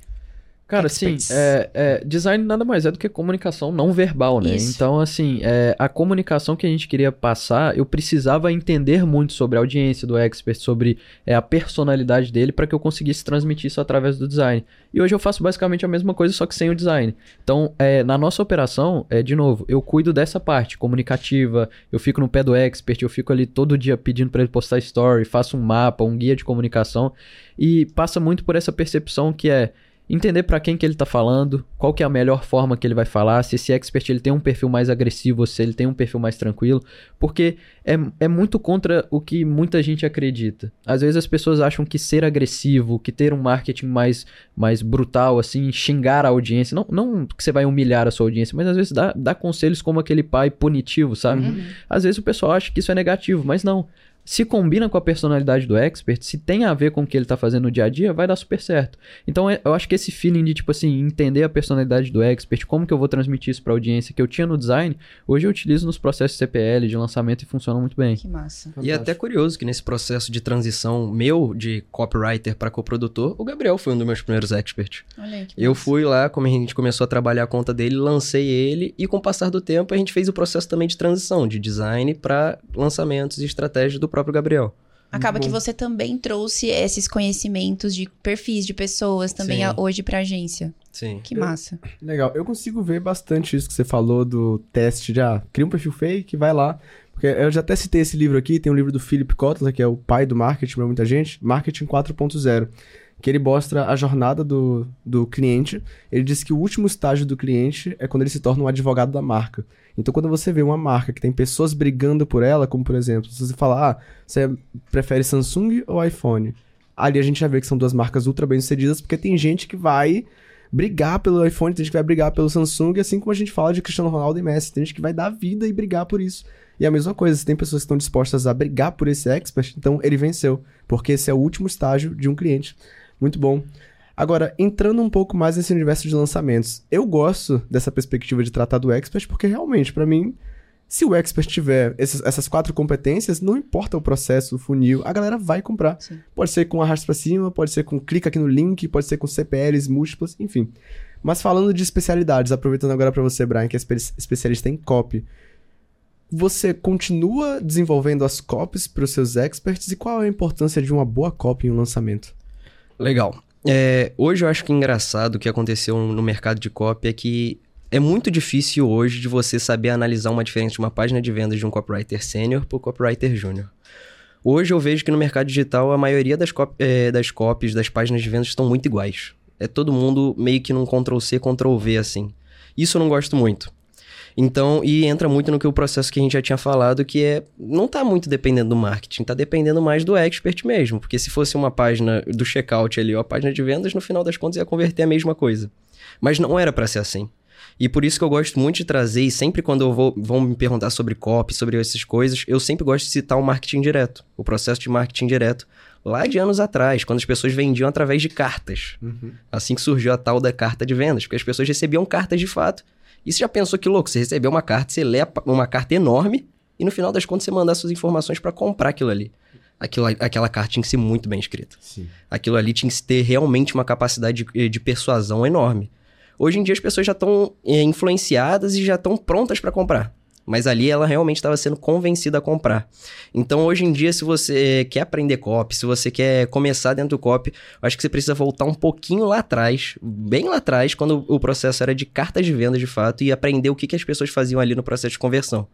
Cara, sim, é, é, design nada mais é do que comunicação não verbal, né? Isso. Então, assim, é, a comunicação que a gente queria passar, eu precisava entender muito sobre a audiência do expert, sobre é, a personalidade dele, para que eu conseguisse transmitir isso através do design. E hoje eu faço basicamente a mesma coisa, só que sem o design. Então, é, na nossa operação, é, de novo, eu cuido dessa parte comunicativa, eu fico no pé do expert, eu fico ali todo dia pedindo para ele postar story, faço um mapa, um guia de comunicação, e passa muito por essa percepção que é entender para quem que ele está falando, qual que é a melhor forma que ele vai falar, se esse expert ele tem um perfil mais agressivo ou se ele tem um perfil mais tranquilo, porque é, é muito contra o que muita gente acredita. Às vezes as pessoas acham que ser agressivo, que ter um marketing mais, mais brutal, assim, xingar a audiência, não, não que você vai humilhar a sua audiência, mas às vezes dá, dá conselhos como aquele pai punitivo, sabe? Uhum. Às vezes o pessoal acha que isso é negativo, mas não se combina com a personalidade do expert, se tem a ver com o que ele tá fazendo no dia a dia, vai dar super certo. Então é, eu acho que esse feeling de, tipo assim, entender a personalidade do expert, como que eu vou transmitir isso pra audiência que eu tinha no design, hoje eu utilizo nos processos CPL de lançamento e funciona muito bem. Que massa. Fantástico. E é até curioso que nesse processo de transição meu de copywriter para coprodutor, o Gabriel foi um dos meus primeiros experts. Olha aí, eu massa. fui lá, como a gente começou a trabalhar a conta dele, lancei ele e com o passar do tempo a gente fez o processo também de transição de design para lançamentos e estratégias do próprio Gabriel. Acaba que você também trouxe esses conhecimentos de perfis de pessoas também a- hoje pra agência. Sim. Que massa. Legal. Eu consigo ver bastante isso que você falou do teste de, ah, cria um perfil fake, vai lá. Porque eu já até citei esse livro aqui, tem um livro do Philip Kotler, que é o pai do marketing pra muita gente, Marketing 4.0, que ele mostra a jornada do, do cliente. Ele diz que o último estágio do cliente é quando ele se torna um advogado da marca. Então, quando você vê uma marca que tem pessoas brigando por ela, como por exemplo, se você falar, ah, você prefere Samsung ou iPhone? Ali a gente já vê que são duas marcas ultra bem sucedidas, porque tem gente que vai brigar pelo iPhone, tem gente que vai brigar pelo Samsung, assim como a gente fala de Cristiano Ronaldo e Messi. Tem gente que vai dar vida e brigar por isso. E a mesma coisa, se tem pessoas que estão dispostas a brigar por esse expert, então ele venceu, porque esse é o último estágio de um cliente. Muito bom. Agora, entrando um pouco mais nesse universo de lançamentos, eu gosto dessa perspectiva de tratar do expert, porque realmente, pra mim, se o expert tiver esses- essas quatro competências, não importa o processo, o funil, a galera vai comprar. Sim. Pode ser com arrasto pra cima, pode ser com clica aqui no link, pode ser com CPLs múltiplas, enfim. Mas falando de especialidades, aproveitando agora pra você, Brian, que é espe- especialista em copy, você continua desenvolvendo as copies para os seus experts e qual é a importância de uma boa copy em um lançamento? Legal. É, hoje eu acho que engraçado o que aconteceu no mercado de copy é que é muito difícil hoje de você saber analisar uma diferença de uma página de vendas de um copywriter sênior para o copywriter júnior. Hoje eu vejo que no mercado digital a maioria das, cop é, das copies, das páginas de vendas estão muito iguais. É todo mundo meio que num Ctrl-C, Ctrl-V assim. Isso eu não gosto muito. Então, e entra muito no que o processo que a gente já tinha falado, que é não tá muito dependendo do marketing, tá dependendo mais do expert mesmo, porque se fosse uma página do checkout ali, ou a página de vendas, no final das contas ia converter a mesma coisa. Mas não era para ser assim. E por isso que eu gosto muito de trazer, e sempre quando eu vou, vão me perguntar sobre copy, sobre essas coisas, eu sempre gosto de citar o marketing direto, o processo de marketing direto, lá de anos atrás, quando as pessoas vendiam através de cartas. Assim que surgiu a tal da carta de vendas, porque as pessoas recebiam cartas de fato. E você já pensou que louco? Você recebeu uma carta, você lê uma carta enorme e no final das contas você mandar suas informações para comprar aquilo ali. Aquilo, aquela carta tinha que ser muito bem escrita. Sim. Aquilo ali tinha que ter realmente uma capacidade de, de persuasão enorme. Hoje em dia as pessoas já estão influenciadas e já estão prontas para comprar. Mas ali ela realmente estava sendo convencida a comprar. Então hoje em dia, se você quer aprender copy, se você quer começar dentro do copy, eu acho que você precisa voltar um pouquinho lá atrás, bem lá atrás, quando o processo era de cartas de venda de fato, e aprender o que, que as pessoas faziam ali no processo de conversão.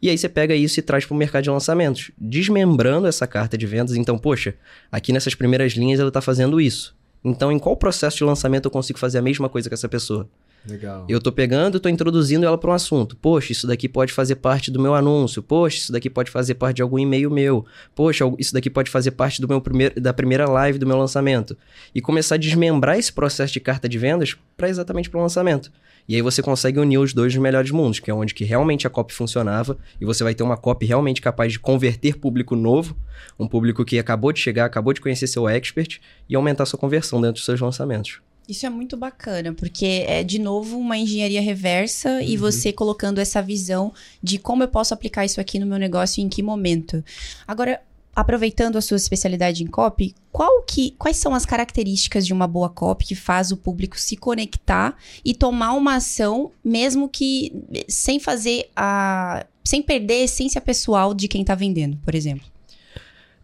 E aí você pega isso e traz para o mercado de lançamentos, desmembrando essa carta de vendas. Então, poxa, aqui nessas primeiras linhas ela está fazendo isso. Então, em qual processo de lançamento eu consigo fazer a mesma coisa que essa pessoa? Legal. Eu tô pegando e tô introduzindo ela para um assunto. Poxa, isso daqui pode fazer parte do meu anúncio. Poxa, isso daqui pode fazer parte de algum e-mail meu. Poxa, isso daqui pode fazer parte do meu primeiro, da primeira live do meu lançamento. E começar a desmembrar esse processo de carta de vendas para exatamente para o lançamento. E aí você consegue unir os dois nos melhores mundos, que é onde que realmente a copy funcionava e você vai ter uma copy realmente capaz de converter público novo, um público que acabou de chegar, acabou de conhecer seu expert e aumentar sua conversão dentro dos seus lançamentos. Isso é muito bacana, porque é de novo uma engenharia reversa e você colocando essa visão de como eu posso aplicar isso aqui no meu negócio e em que momento. Agora, aproveitando a sua especialidade em copy, qual que, quais são as características de uma boa copy que faz o público se conectar e tomar uma ação, mesmo que sem fazer a. sem perder a essência pessoal de quem tá vendendo, por exemplo?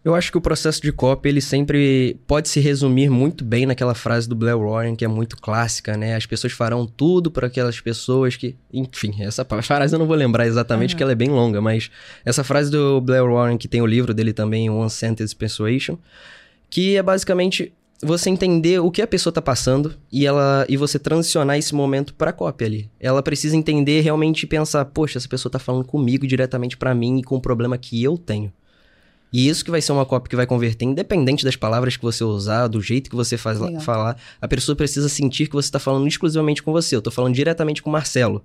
Eu acho que o processo de copy, ele sempre pode se resumir muito bem naquela frase do Blair Warren, que é muito clássica, né? As pessoas farão tudo para aquelas pessoas que... Enfim, essa frase eu não vou lembrar exatamente, Aham. que ela é bem longa, mas essa frase do Blair Warren, que tem o livro dele também, One Sentence Persuasion, que é basicamente você entender o que a pessoa tá passando e ela e você transicionar esse momento pra cópia ali. Ela precisa entender realmente e pensar, poxa, essa pessoa tá falando comigo diretamente pra mim e com o problema que eu tenho. E isso que vai ser uma cópia que vai converter, independente das palavras que você usar, do jeito que você faz Legal. falar, a pessoa precisa sentir que você tá falando exclusivamente com você. Eu tô falando diretamente com o Marcelo.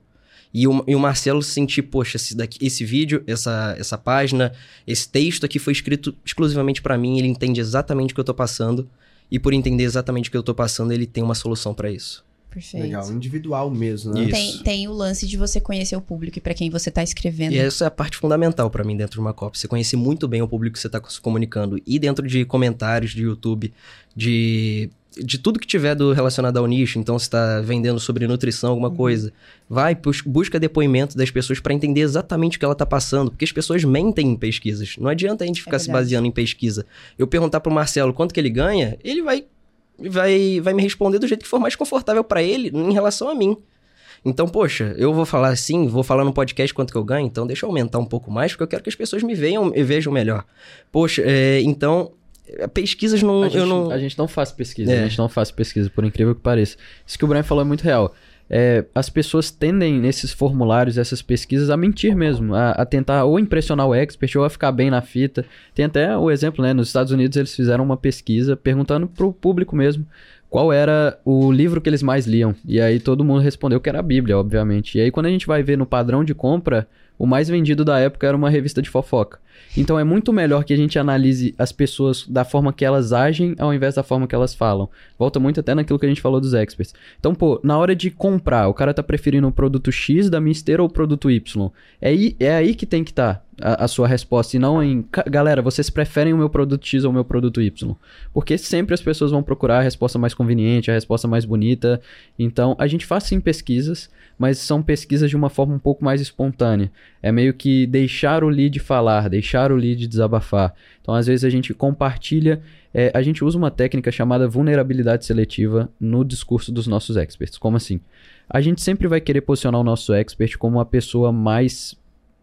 E o, e o Marcelo sentir, poxa, esse, daqui, esse vídeo, essa, essa página, esse texto aqui foi escrito exclusivamente pra mim, ele entende exatamente o que eu tô passando. E por entender exatamente o que eu tô passando, ele tem uma solução pra isso. Perfeito. Legal, individual mesmo, né? Tem, tem o lance de você conhecer o público e para quem você tá escrevendo. E essa é a parte fundamental pra mim dentro de uma copy. Você conhecer muito bem o público que você tá se comunicando. E dentro de comentários de YouTube, de de tudo que tiver do relacionado ao nicho, então se está vendendo sobre nutrição, alguma Uhum. coisa, vai, bus- busca depoimento das pessoas para entender exatamente o que ela tá passando, porque as pessoas mentem em pesquisas. Não adianta a gente ficar se É verdade. baseando em pesquisa. Eu perguntar pro Marcelo quanto que ele ganha, ele vai vai vai me responder do jeito que for mais confortável para ele em relação a mim. Então, poxa, eu vou falar assim, vou falar no podcast quanto que eu ganho, então deixa eu aumentar um pouco mais, porque eu quero que as pessoas me vejam, me vejam melhor. Poxa, é, então, pesquisas não. A gente, eu não. a gente não faz pesquisa, É. a gente não faz pesquisa, por incrível que pareça. Isso que o Brian falou é muito real. É, as pessoas tendem, nesses formulários, essas pesquisas, a mentir mesmo, a, a tentar ou impressionar o expert ou a ficar bem na fita. Tem até o exemplo, né? Nos Estados Unidos eles fizeram uma pesquisa perguntando pro público mesmo qual era o livro que eles mais liam. E aí todo mundo respondeu que era a Bíblia, obviamente. E aí quando a gente vai ver no padrão de compra, o mais vendido da época era uma revista de fofoca. Então é muito melhor que a gente analise as pessoas da forma que elas agem ao invés da forma que elas falam. Volta muito até naquilo que a gente falou dos experts. Então, pô, na hora de comprar, o cara tá preferindo o produto X da minha esteira ou o produto Y. É aí, é aí que tem que estar a, a sua resposta e não em, "Ca- galera, vocês preferem o meu produto X ou o meu produto Y? Porque sempre as pessoas vão procurar a resposta mais conveniente, a resposta mais bonita. Então, a gente faz sim pesquisas, mas são pesquisas de uma forma um pouco mais espontânea. É meio que deixar o lead falar, deixar o lead desabafar. Então, às vezes, a gente compartilha. é, a gente usa uma técnica chamada vulnerabilidade seletiva no discurso dos nossos experts. Como assim? A gente sempre vai querer posicionar o nosso expert como a pessoa mais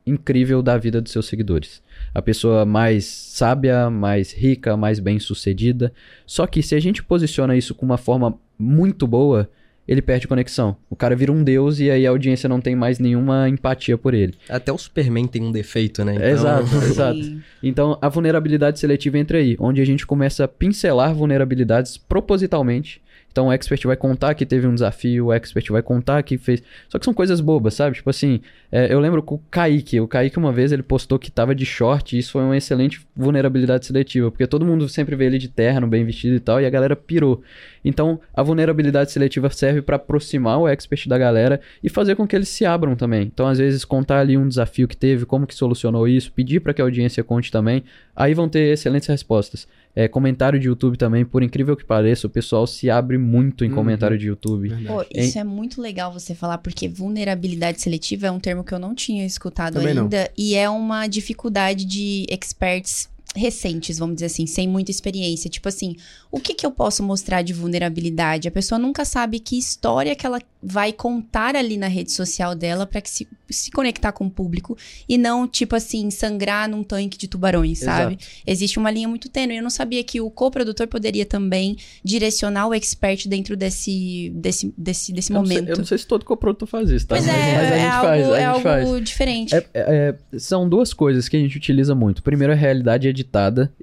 incrível da vida dos seus seguidores. A pessoa mais sábia, mais rica, mais bem-sucedida. Só que se a gente posiciona isso com uma forma muito boa, ele perde conexão. O cara vira um deus e aí a audiência não tem mais nenhuma empatia por ele. Até o Superman tem um defeito, né? Então, Exato, exato. Sim. Então, a vulnerabilidade seletiva entra aí, onde a gente começa a pincelar vulnerabilidades propositalmente. Então, o expert vai contar que teve um desafio, o expert vai contar que fez. Só que são coisas bobas, sabe? Tipo assim, é, eu lembro com o Kaique. O Kaique, uma vez, ele postou que tava de short, e isso foi uma excelente vulnerabilidade seletiva, porque todo mundo sempre vê ele de terno, bem vestido e tal, e a galera pirou. Então, a vulnerabilidade seletiva serve para aproximar o expert da galera e fazer com que eles se abram também. Então, às vezes, contar ali um desafio que teve, como que solucionou isso, pedir para que a audiência conte também, aí vão ter excelentes respostas. É, comentário de YouTube também, por incrível que pareça, o pessoal se abre muito em Uhum. comentário de YouTube. Pô, isso é muito legal você falar, porque vulnerabilidade seletiva é um termo que eu não tinha escutado Também não. ainda. E é uma dificuldade de experts recentes, vamos dizer assim, sem muita experiência. Tipo assim, o que, que eu posso mostrar de vulnerabilidade? A pessoa nunca sabe que história que ela vai contar ali na rede social dela para que se, se conectar com o público e não, tipo assim, sangrar num tanque de tubarões, sabe? Existe uma linha muito tênue. Eu não sabia que o coprodutor poderia também direcionar o expert dentro desse, desse, desse, desse Eu não sei- momento. eu não sei se todo coprodutor faz isso, tá? Pois é, mas a gente é algo, faz, a é gente algo faz. diferente. É- é- é- são duas coisas que a gente utiliza muito. Primeiro, a realidade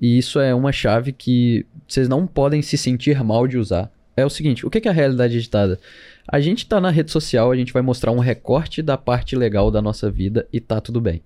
e isso é uma chave que vocês não podem se sentir mal de usar. É o seguinte, o que que é a realidade editada? A gente tá na rede social, a gente vai mostrar um recorte da parte legal da nossa vida e tá tudo bem.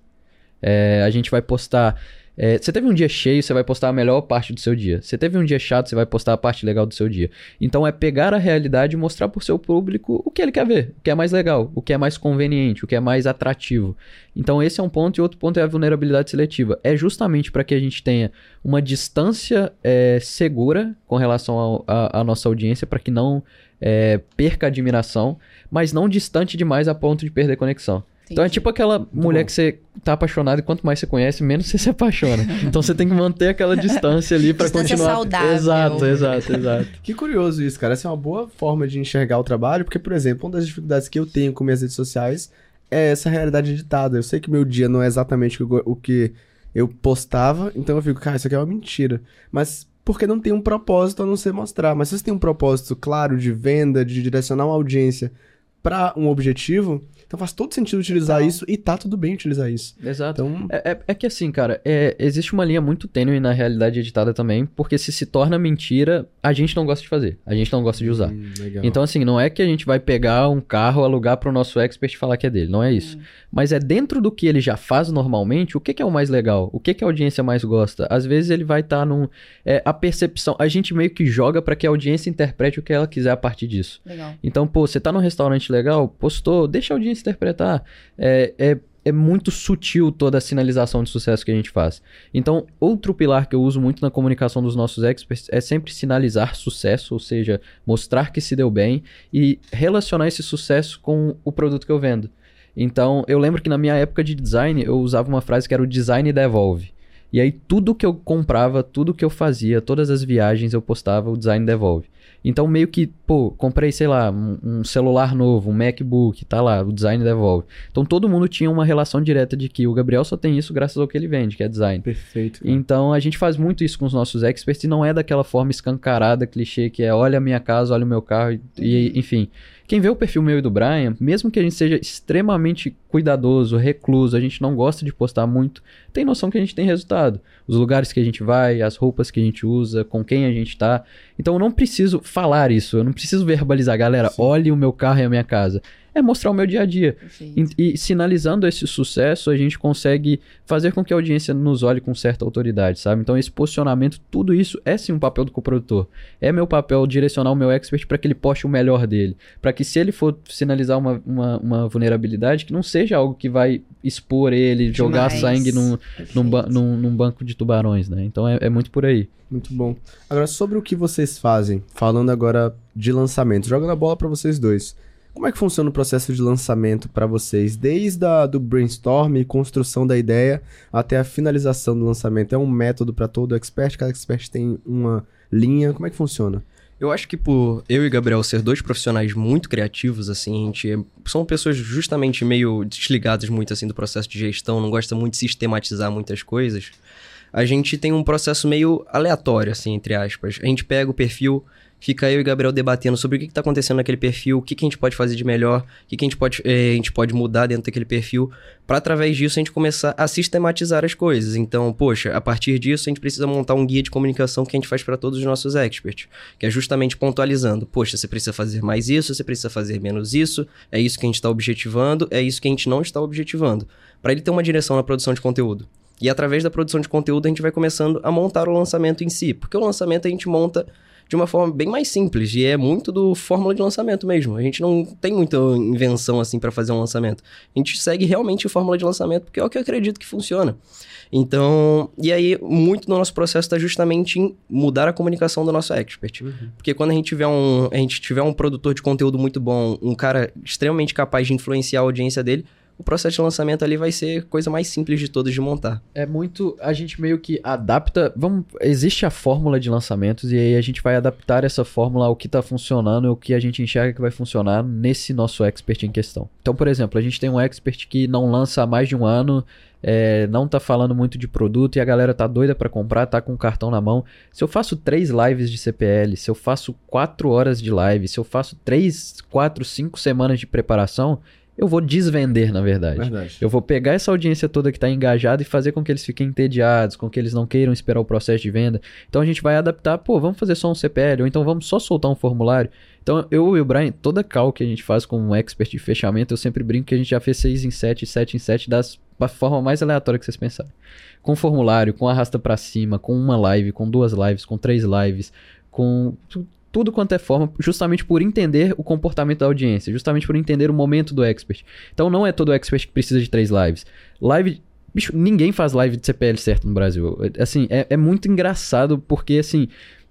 É, a gente vai postar. É, você teve um dia cheio, você vai postar a melhor parte do seu dia. Você teve um dia chato, você vai postar a parte legal do seu dia. Então é pegar a realidade e mostrar pro seu público o que ele quer ver, o que é mais legal, o que é mais conveniente, o que é mais atrativo. Então esse é um ponto e outro ponto é a vulnerabilidade seletiva. É justamente para que a gente tenha uma distância é, segura com relação à nossa audiência, para que não é, perca admiração, mas não distante demais a ponto de perder conexão. Então é tipo aquela mulher bom. que você tá apaixonado e quanto mais você conhece, menos você se apaixona. Então você tem que manter aquela distância ali pra Distância continuar. saudável. Exato, exato, exato. Que curioso isso, cara. Essa é uma boa forma de enxergar o trabalho, porque, por exemplo, uma das dificuldades que eu tenho com minhas redes sociais é essa realidade editada. Eu sei que meu dia não é exatamente o que eu- o que eu postava, então eu fico, cara, isso aqui é uma mentira. Mas porque não tem um propósito a não ser mostrar. Mas se você tem um propósito claro de venda, de direcionar uma audiência pra um objetivo, então faz todo sentido utilizar isso e tá tudo bem utilizar isso. Exato. Então, É, é- é que assim, cara, é, existe uma linha muito tênue na realidade editada também, porque se se torna mentira, a gente não gosta de fazer, a gente não gosta de usar. hum, legal. Então, assim, não é que a gente vai pegar um carro, alugar para o nosso expert e falar que é dele, não é isso. Mas é dentro do que ele já faz normalmente, o que, que é o mais legal? O que, que a audiência mais gosta? Às vezes ele vai estar num. É, a percepção. A gente meio que joga para que a audiência interprete o que ela quiser a partir disso. Legal. Então, pô, você tá num restaurante legal, postou, deixa a audiência interpretar. É, é, é muito sutil toda a sinalização de sucesso que a gente faz. Então, outro pilar que eu uso muito na comunicação dos nossos experts é sempre sinalizar sucesso, ou seja, mostrar que se deu bem e relacionar esse sucesso com o produto que eu vendo. Então, eu lembro que na minha época de design, eu usava uma frase que era o design devolve. E aí, tudo que eu comprava, tudo que eu fazia, todas as viagens eu postava, o design devolve. Então, meio que, pô, comprei, sei lá, um, um, celular novo, um MacBook, tá lá, o design devolve. Então, todo mundo tinha uma relação direta de que o Gabriel só tem isso graças ao que ele vende, que é design. Perfeito. Cara. Então, a gente faz muito isso com os nossos experts e não é daquela forma escancarada, clichê, que é olha a minha casa, olha o meu carro, e, e enfim. Quem vê o perfil meu e do Brian, mesmo que a gente seja extremamente cuidadoso, recluso, a gente não gosta de postar muito, tem noção que a gente tem resultado. Os lugares que a gente vai, as roupas que a gente usa, com quem a gente tá. Então eu não preciso falar isso, eu não preciso verbalizar, galera, Sim. olhe o meu carro e a minha casa é mostrar o meu dia a dia. E, e, sinalizando esse sucesso, a gente consegue fazer com que a audiência nos olhe com certa autoridade, sabe? Então, esse posicionamento, tudo isso é sim um papel do coprodutor. É meu papel direcionar o meu expert para que ele poste o melhor dele. Para que, se ele for sinalizar uma, uma, uma, vulnerabilidade, que não seja algo que vai expor ele, Demais. jogar sangue num, num, num, num, banco de tubarões, né? Então, é, é muito por aí. Muito bom. Agora, sobre o que vocês fazem, falando agora de lançamento, joga a bola para vocês dois. Como é que funciona o processo de lançamento para vocês, desde a, do brainstorm e construção da ideia até a finalização do lançamento? É um método para todo expert? Cada expert tem uma linha? Como é que funciona? Eu acho que por eu e Gabriel ser dois profissionais muito criativos, assim, a gente é, são pessoas justamente meio desligadas muito assim do processo de gestão, não gosta muito de sistematizar muitas coisas. A gente tem um processo meio aleatório, assim, entre aspas. A gente pega o perfil, fica eu e Gabriel debatendo sobre o que está acontecendo naquele perfil, o que, que a gente pode fazer de melhor, o que, que a, gente pode, eh, a gente pode mudar dentro daquele perfil, para através disso a gente começar a sistematizar as coisas. Então, poxa, a partir disso a gente precisa montar um guia de comunicação que a gente faz para todos os nossos experts, que é justamente pontualizando: poxa, você precisa fazer mais isso, você precisa fazer menos isso, é isso que a gente está objetivando, é isso que a gente não está objetivando, para ele ter uma direção na produção de conteúdo. E através da produção de conteúdo a gente vai começando a montar o lançamento em si, porque o lançamento a gente monta de uma forma bem mais simples. E é muito do fórmula de lançamento mesmo. A gente não tem muita invenção assim para fazer um lançamento. A gente segue realmente a fórmula de lançamento porque é o que eu acredito que funciona. Então, e aí, muito do nosso processo está justamente em mudar a comunicação do nosso expert. Uhum. Porque quando a gente, tiver um, a gente tiver um produtor de conteúdo muito bom, um cara extremamente capaz de influenciar a audiência dele, o processo de lançamento ali vai ser coisa mais simples de todas de montar. É muito. A gente meio que adapta. Vamos, existe a fórmula de lançamentos e aí a gente vai adaptar essa fórmula ao que está funcionando e o que a gente enxerga que vai funcionar nesse nosso expert em questão. Então, por exemplo, a gente tem um expert que não lança há mais de um ano. É, não tá falando muito de produto e a galera tá doida para comprar, tá com o cartão na mão. Se eu faço três lives de CPL, se eu faço quatro horas de live, se eu faço três, quatro, cinco semanas de preparação, eu vou desvender, na verdade. verdade. Eu vou pegar essa audiência toda que está engajada e fazer com que eles fiquem entediados, com que eles não queiram esperar o processo de venda. Então a gente vai adaptar, pô, vamos fazer só um CPL, ou então vamos só soltar um formulário. Então eu e o Brian, toda call que a gente faz com um expert de fechamento, eu sempre brinco que a gente já fez 6 em 7, 7 em 7 das da forma mais aleatória que vocês pensarem. Com formulário, com arrasta para cima, com uma live, com duas lives, com três lives, com tudo quanto é forma, justamente por entender o comportamento da audiência, justamente por entender o momento do expert. Então não é todo expert que precisa de três lives. Live. Bicho, ninguém faz live de CPL certo no Brasil. Assim, é, é muito engraçado porque, assim,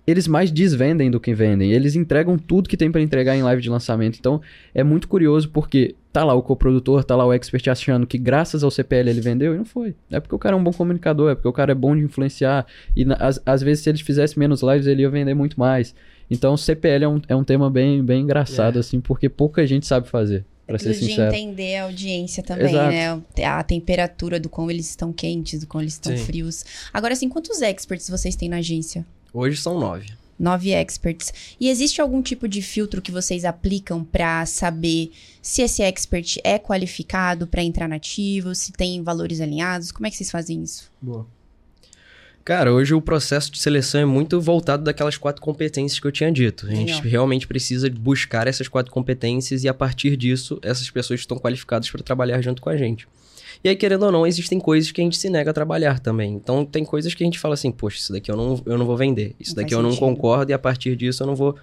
eles mais desvendem do que vendem. Eles entregam tudo que tem para entregar em live de lançamento. Então, é muito curioso porque tá lá o coprodutor, tá lá o expert achando que graças ao CPL ele vendeu e não foi. É porque o cara é um bom comunicador, é porque o cara é bom de influenciar. E às, às vezes, se ele fizesse menos lives, ele ia vender muito mais. Então, CPL é um, é um tema bem, bem engraçado, é. assim, porque pouca gente sabe fazer. Pra ser sincero. de entender a audiência também, Exato. né? A temperatura do quão eles estão quentes, do quão eles estão Sim. frios. Agora, assim, quantos experts vocês têm na agência? Hoje são nove. Nove experts. E existe algum tipo de filtro que vocês aplicam para saber se esse expert é qualificado para entrar nativo, se tem valores alinhados? Como é que vocês fazem isso? Boa. Cara, hoje o processo de seleção é muito voltado daquelas quatro competências que eu tinha dito. A gente Legal. realmente precisa buscar essas quatro competências e a partir disso, essas pessoas estão qualificadas para trabalhar junto com a gente. E aí, querendo ou não, existem coisas que a gente se nega a trabalhar também. Então, tem coisas que a gente fala assim, poxa, isso daqui eu não, eu não vou vender. Isso não daqui eu não concordo e a partir disso eu não vou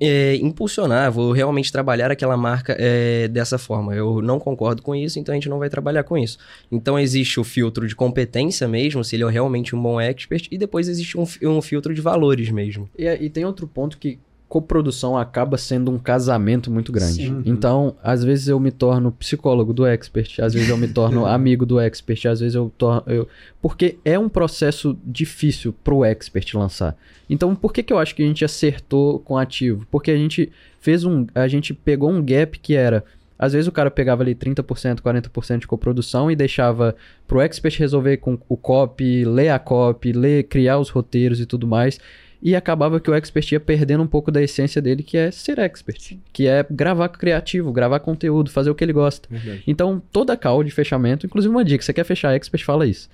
é, impulsionar, vou realmente trabalhar aquela marca é, dessa forma. Eu não concordo com isso, então a gente não vai trabalhar com isso. Então existe o filtro de competência mesmo, se ele é realmente um bom expert, e depois existe um, um filtro de valores mesmo. E, e tem outro ponto que coprodução acaba sendo um casamento muito grande. Sim. Então, às vezes eu me torno psicólogo do expert, às vezes eu me torno amigo do expert, às vezes eu torno. Eu... Porque é um processo difícil pro expert lançar. Então, por que, que eu acho que a gente acertou com ativo? Porque a gente fez um. A gente pegou um gap que era. Às vezes o cara pegava ali 30%, 40% de coprodução e deixava pro expert resolver com o copy, ler a copy, ler, criar os roteiros e tudo mais. E acabava que o expert ia perdendo um pouco da essência dele, que é ser expert. Que é gravar criativo, gravar conteúdo, fazer o que ele gosta. Verdade. Então, toda call de fechamento, inclusive uma dica, você quer fechar expert, fala isso.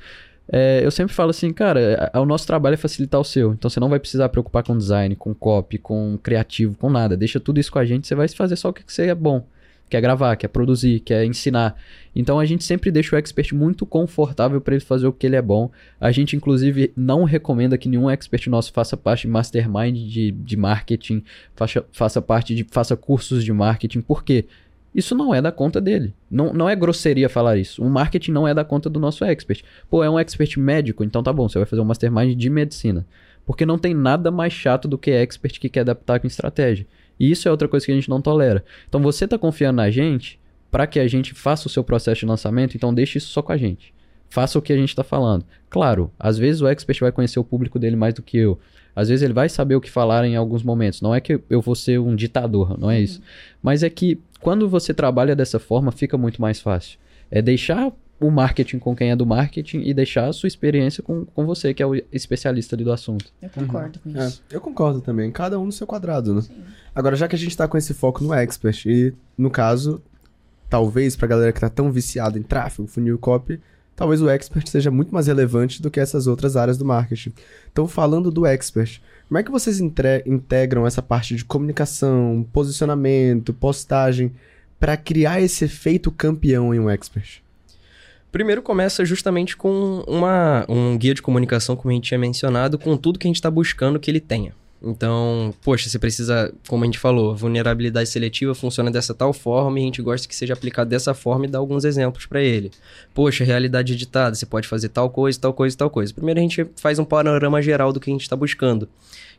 É, eu sempre falo assim, cara, a- o nosso trabalho é facilitar o seu. Então você não vai precisar preocupar com design, com copy, com criativo, com nada. Deixa tudo isso com a gente, você vai fazer só o que você é bom. Quer gravar, quer produzir, quer ensinar. Então a gente sempre deixa o expert muito confortável para ele fazer o que ele é bom. A gente, inclusive, não recomenda que nenhum expert nosso faça parte de mastermind de, de marketing, faça, faça parte de. faça cursos de marketing. Por quê? Isso não é da conta dele. Não, não é grosseria falar isso. O marketing não é da conta do nosso expert. Pô, é um expert médico, então tá bom, você vai fazer um mastermind de medicina. Porque não tem nada mais chato do que expert que quer adaptar com estratégia. E isso é outra coisa que a gente não tolera. Então você tá confiando na gente para que a gente faça o seu processo de lançamento, então deixe isso só com a gente. Faça o que a gente está falando. Claro, às vezes o expert vai conhecer o público dele mais do que eu. Às vezes ele vai saber o que falar em alguns momentos. Não é que eu vou ser um ditador, não é isso. Mas é que quando você trabalha dessa forma, fica muito mais fácil. É deixar o marketing com quem é do marketing e deixar a sua experiência com, com você, que é o especialista ali do assunto. Eu concordo com É, isso. eu concordo também. Cada um no seu quadrado, né? Agora, já que a gente tá com esse foco no expert, e no caso, talvez pra galera que tá tão viciada em tráfego, funil copy, talvez o expert seja muito mais relevante do que essas outras áreas do marketing. Então, falando do expert, como é que vocês entre- integram essa parte de comunicação, posicionamento, postagem, pra criar esse efeito campeão em um expert? Primeiro começa justamente com uma, um guia de comunicação, como a gente tinha mencionado, com tudo que a gente está buscando que ele tenha. Então, poxa, você precisa, como a gente falou, vulnerabilidade seletiva funciona dessa tal forma e a gente gosta que seja aplicado dessa forma e dar alguns exemplos para ele. Poxa, realidade editada, você pode fazer tal coisa, tal coisa, tal coisa. Primeiro a gente faz um panorama geral do que a gente está buscando.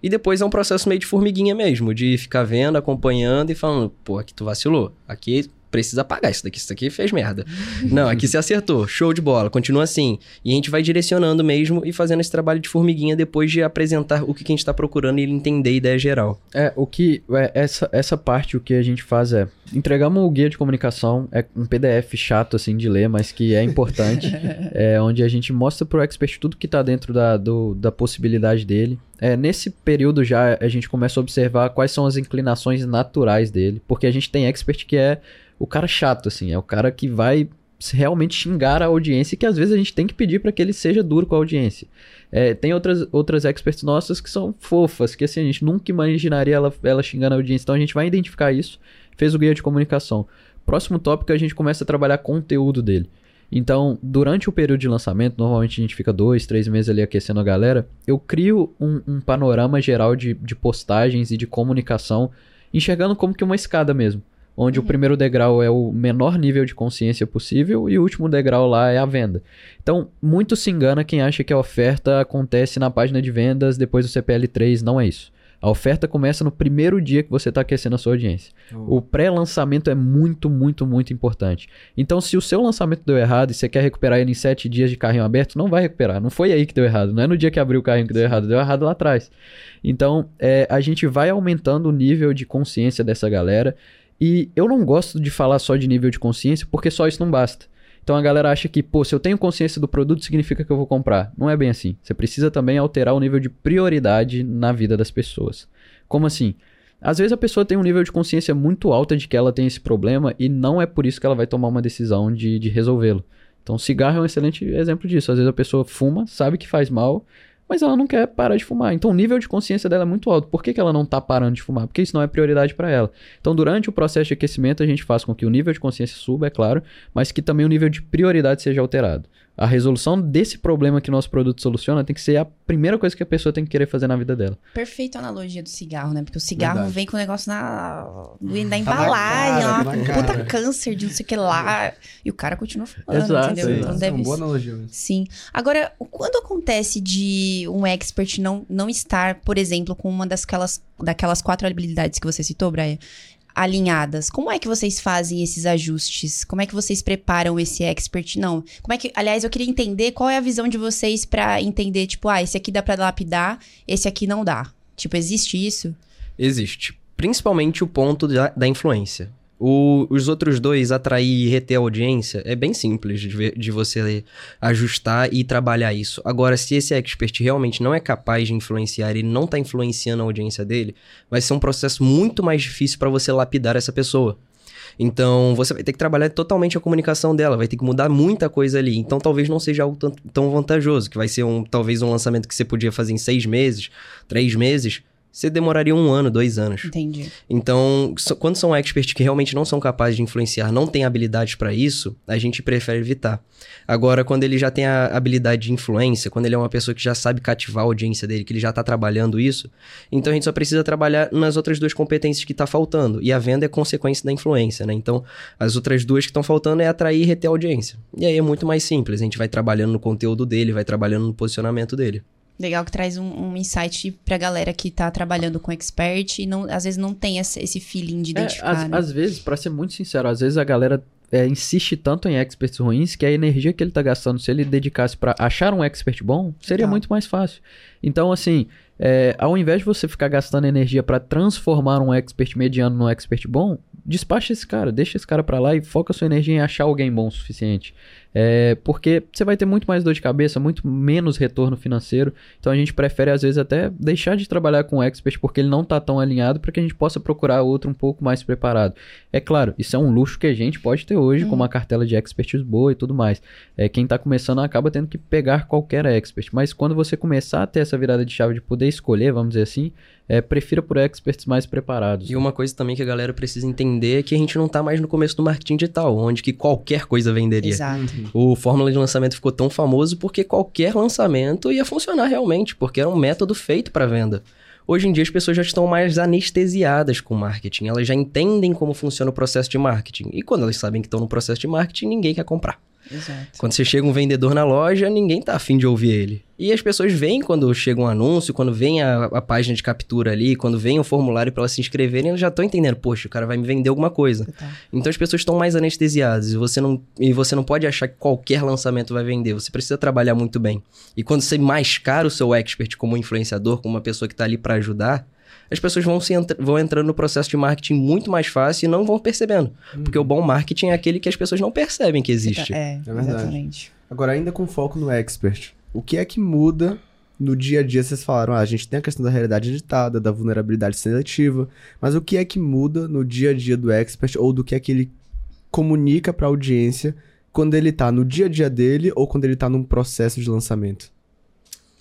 E depois é um processo meio de formiguinha mesmo, de ficar vendo, acompanhando e falando, pô, aqui tu vacilou, aqui precisa apagar isso daqui, isso daqui fez merda. Não, aqui você acertou, show de bola, continua assim. E a gente vai direcionando mesmo e fazendo esse trabalho de formiguinha depois de apresentar o que, que a gente está procurando e ele entender a ideia geral. É, o que. É, essa, essa parte, o que a gente faz é. Entregamos o guia de comunicação, é um PDF chato assim de ler, mas que é importante. é onde a gente mostra pro expert tudo que tá dentro da, do, da possibilidade dele. É, nesse período já a gente começa a observar quais são as inclinações naturais dele. Porque a gente tem expert que é o cara chato, assim, é o cara que vai realmente xingar a audiência e que às vezes a gente tem que pedir para que ele seja duro com a audiência. É, tem outras, outras experts nossas que são fofas, que assim, a gente nunca imaginaria ela, ela xingando a audiência. Então a gente vai identificar isso, fez o guia de comunicação. Próximo tópico a gente começa a trabalhar conteúdo dele. Então, durante o período de lançamento, normalmente a gente fica dois, três meses ali aquecendo a galera. Eu crio um, um panorama geral de, de postagens e de comunicação, enxergando como que uma escada mesmo. Onde o primeiro degrau é o menor nível de consciência possível e o último degrau lá é a venda. Então, muito se engana quem acha que a oferta acontece na página de vendas depois do CPL3. Não é isso. A oferta começa no primeiro dia que você está aquecendo a sua audiência. O pré-lançamento é muito, muito, muito importante. Então, se o seu lançamento deu errado e você quer recuperar ele em sete dias de carrinho aberto, não vai recuperar. Não foi aí que deu errado. Não é no dia que abriu o carrinho que deu errado. Deu errado lá atrás. Então, é, a gente vai aumentando o nível de consciência dessa galera. E eu não gosto de falar só de nível de consciência, porque só isso não basta. Então a galera acha que, pô, se eu tenho consciência do produto, significa que eu vou comprar. Não é bem assim. Você precisa também alterar o nível de prioridade na vida das pessoas. Como assim? Às vezes a pessoa tem um nível de consciência muito alta de que ela tem esse problema e não é por isso que ela vai tomar uma decisão de, de resolvê-lo. Então, cigarro é um excelente exemplo disso. Às vezes a pessoa fuma, sabe que faz mal, mas ela não quer parar de fumar. Então o nível de consciência dela é muito alto. Por que, que ela não está parando de fumar? Porque isso não é prioridade para ela. Então durante o processo de aquecimento a gente faz com que o nível de consciência suba, é claro, mas que também o nível de prioridade seja alterado. A resolução desse problema que nosso produto soluciona tem que ser a primeira coisa que a pessoa tem que querer fazer na vida dela. Perfeita analogia do cigarro, né? Porque o cigarro Verdade. vem com o negócio na, Tá na embalagem, cara, lá, tá na puta cara. câncer de não sei o que lá. E o cara continua falando, Exato, entendeu? sim. Então é deve uma boa analogia mesmo. Sim. Agora, quando acontece de um expert não, não estar, por exemplo, com uma das aquelas, daquelas quatro habilidades que você citou, Brian, alinhadas, como é que vocês fazem esses ajustes? Como é que vocês preparam esse expert? Não. Como é que, aliás, eu queria entender qual é a visão de vocês pra entender, tipo, ah, esse aqui dá pra lapidar, esse aqui não dá. Tipo, existe isso? Existe. Principalmente o ponto da, da influência. O- os outros dois, atrair e reter audiência, é bem simples de, de você ajustar e trabalhar isso. Agora, se esse expert realmente não é capaz de influenciar, ele não está influenciando a audiência dele, vai ser um processo muito mais difícil para você lapidar essa pessoa. Então, você vai ter que trabalhar totalmente a comunicação dela, vai ter que mudar muita coisa ali. Então, talvez não seja algo tão, tão vantajoso, que vai ser um, talvez um lançamento que você podia fazer em seis meses, três meses, você demoraria um ano, dois anos. Entendi. Então, so- quando são experts que realmente não são capazes de influenciar, não têm habilidades para isso, a gente prefere evitar. Agora, quando ele já tem a habilidade de influência, quando ele é uma pessoa que já sabe cativar a audiência dele, que ele já tá trabalhando isso, então a gente só precisa trabalhar nas outras duas competências que tá faltando. E a venda é consequência da influência, né? Então, as outras duas que estão faltando é atrair e reter a audiência. E aí é muito mais simples, a gente vai trabalhando no conteúdo dele, vai trabalhando no posicionamento dele. Legal que traz um, um insight pra galera que tá trabalhando com expert e não, às vezes não tem esse, feeling de É, identificar, às, né? às vezes, pra ser muito sincero, às vezes a galera é, insiste tanto em experts ruins que a energia que ele tá gastando, se ele dedicasse pra achar um expert bom, seria Legal. muito mais fácil. Então, assim, é, ao invés de você ficar gastando energia pra transformar um expert mediano num expert bom, despacha esse cara, deixa esse cara pra lá e foca sua energia em achar alguém bom o suficiente. É, porque você vai ter muito mais dor de cabeça, muito menos retorno financeiro. Então a gente prefere, às vezes, até deixar de trabalhar com o expert porque ele não tá tão alinhado para que a gente possa procurar outro um pouco mais preparado. É claro, isso é um luxo que a gente pode ter hoje, com uma cartela de experts boa e tudo mais. É, quem tá começando acaba tendo que pegar qualquer expert. Mas quando você começar a ter essa virada de chave de poder escolher, vamos dizer assim, é, prefira por experts mais preparados. E uma coisa também que a galera precisa entender é que a gente não tá mais no começo do marketing digital, onde que qualquer coisa venderia. Exato. O fórmula de lançamento ficou tão famoso porque qualquer lançamento ia funcionar realmente, porque era um método feito para venda. Hoje em dia as pessoas já estão mais anestesiadas com marketing, elas já entendem como funciona o processo de marketing. E quando elas sabem que estão no processo de marketing, ninguém quer comprar. Exato. Quando você chega um vendedor na loja, ninguém tá afim de ouvir ele. E as pessoas veem quando chega um anúncio, quando vem a, a página de captura ali, quando vem o formulário para elas se inscreverem, elas já estão entendendo, poxa, o cara vai me vender alguma coisa. Total. Então as pessoas estão mais anestesiadas e você não e você não pode achar que qualquer lançamento vai vender. Você precisa trabalhar muito bem. E quando você mascara o seu expert como influenciador, como uma pessoa que está ali para ajudar, as pessoas vão, se entra- vão entrando no processo de marketing muito mais fácil e não vão percebendo. Porque o bom marketing é aquele que as pessoas não percebem que existe. É, verdade. exatamente. Agora, ainda com foco no expert, o que é que muda no dia a dia? Vocês falaram, ah, a gente tem a questão da realidade editada, da vulnerabilidade seletiva, mas o que é que muda no dia a dia do expert ou do que é que ele comunica pra audiência quando ele tá no dia a dia dele ou quando ele tá num processo de lançamento?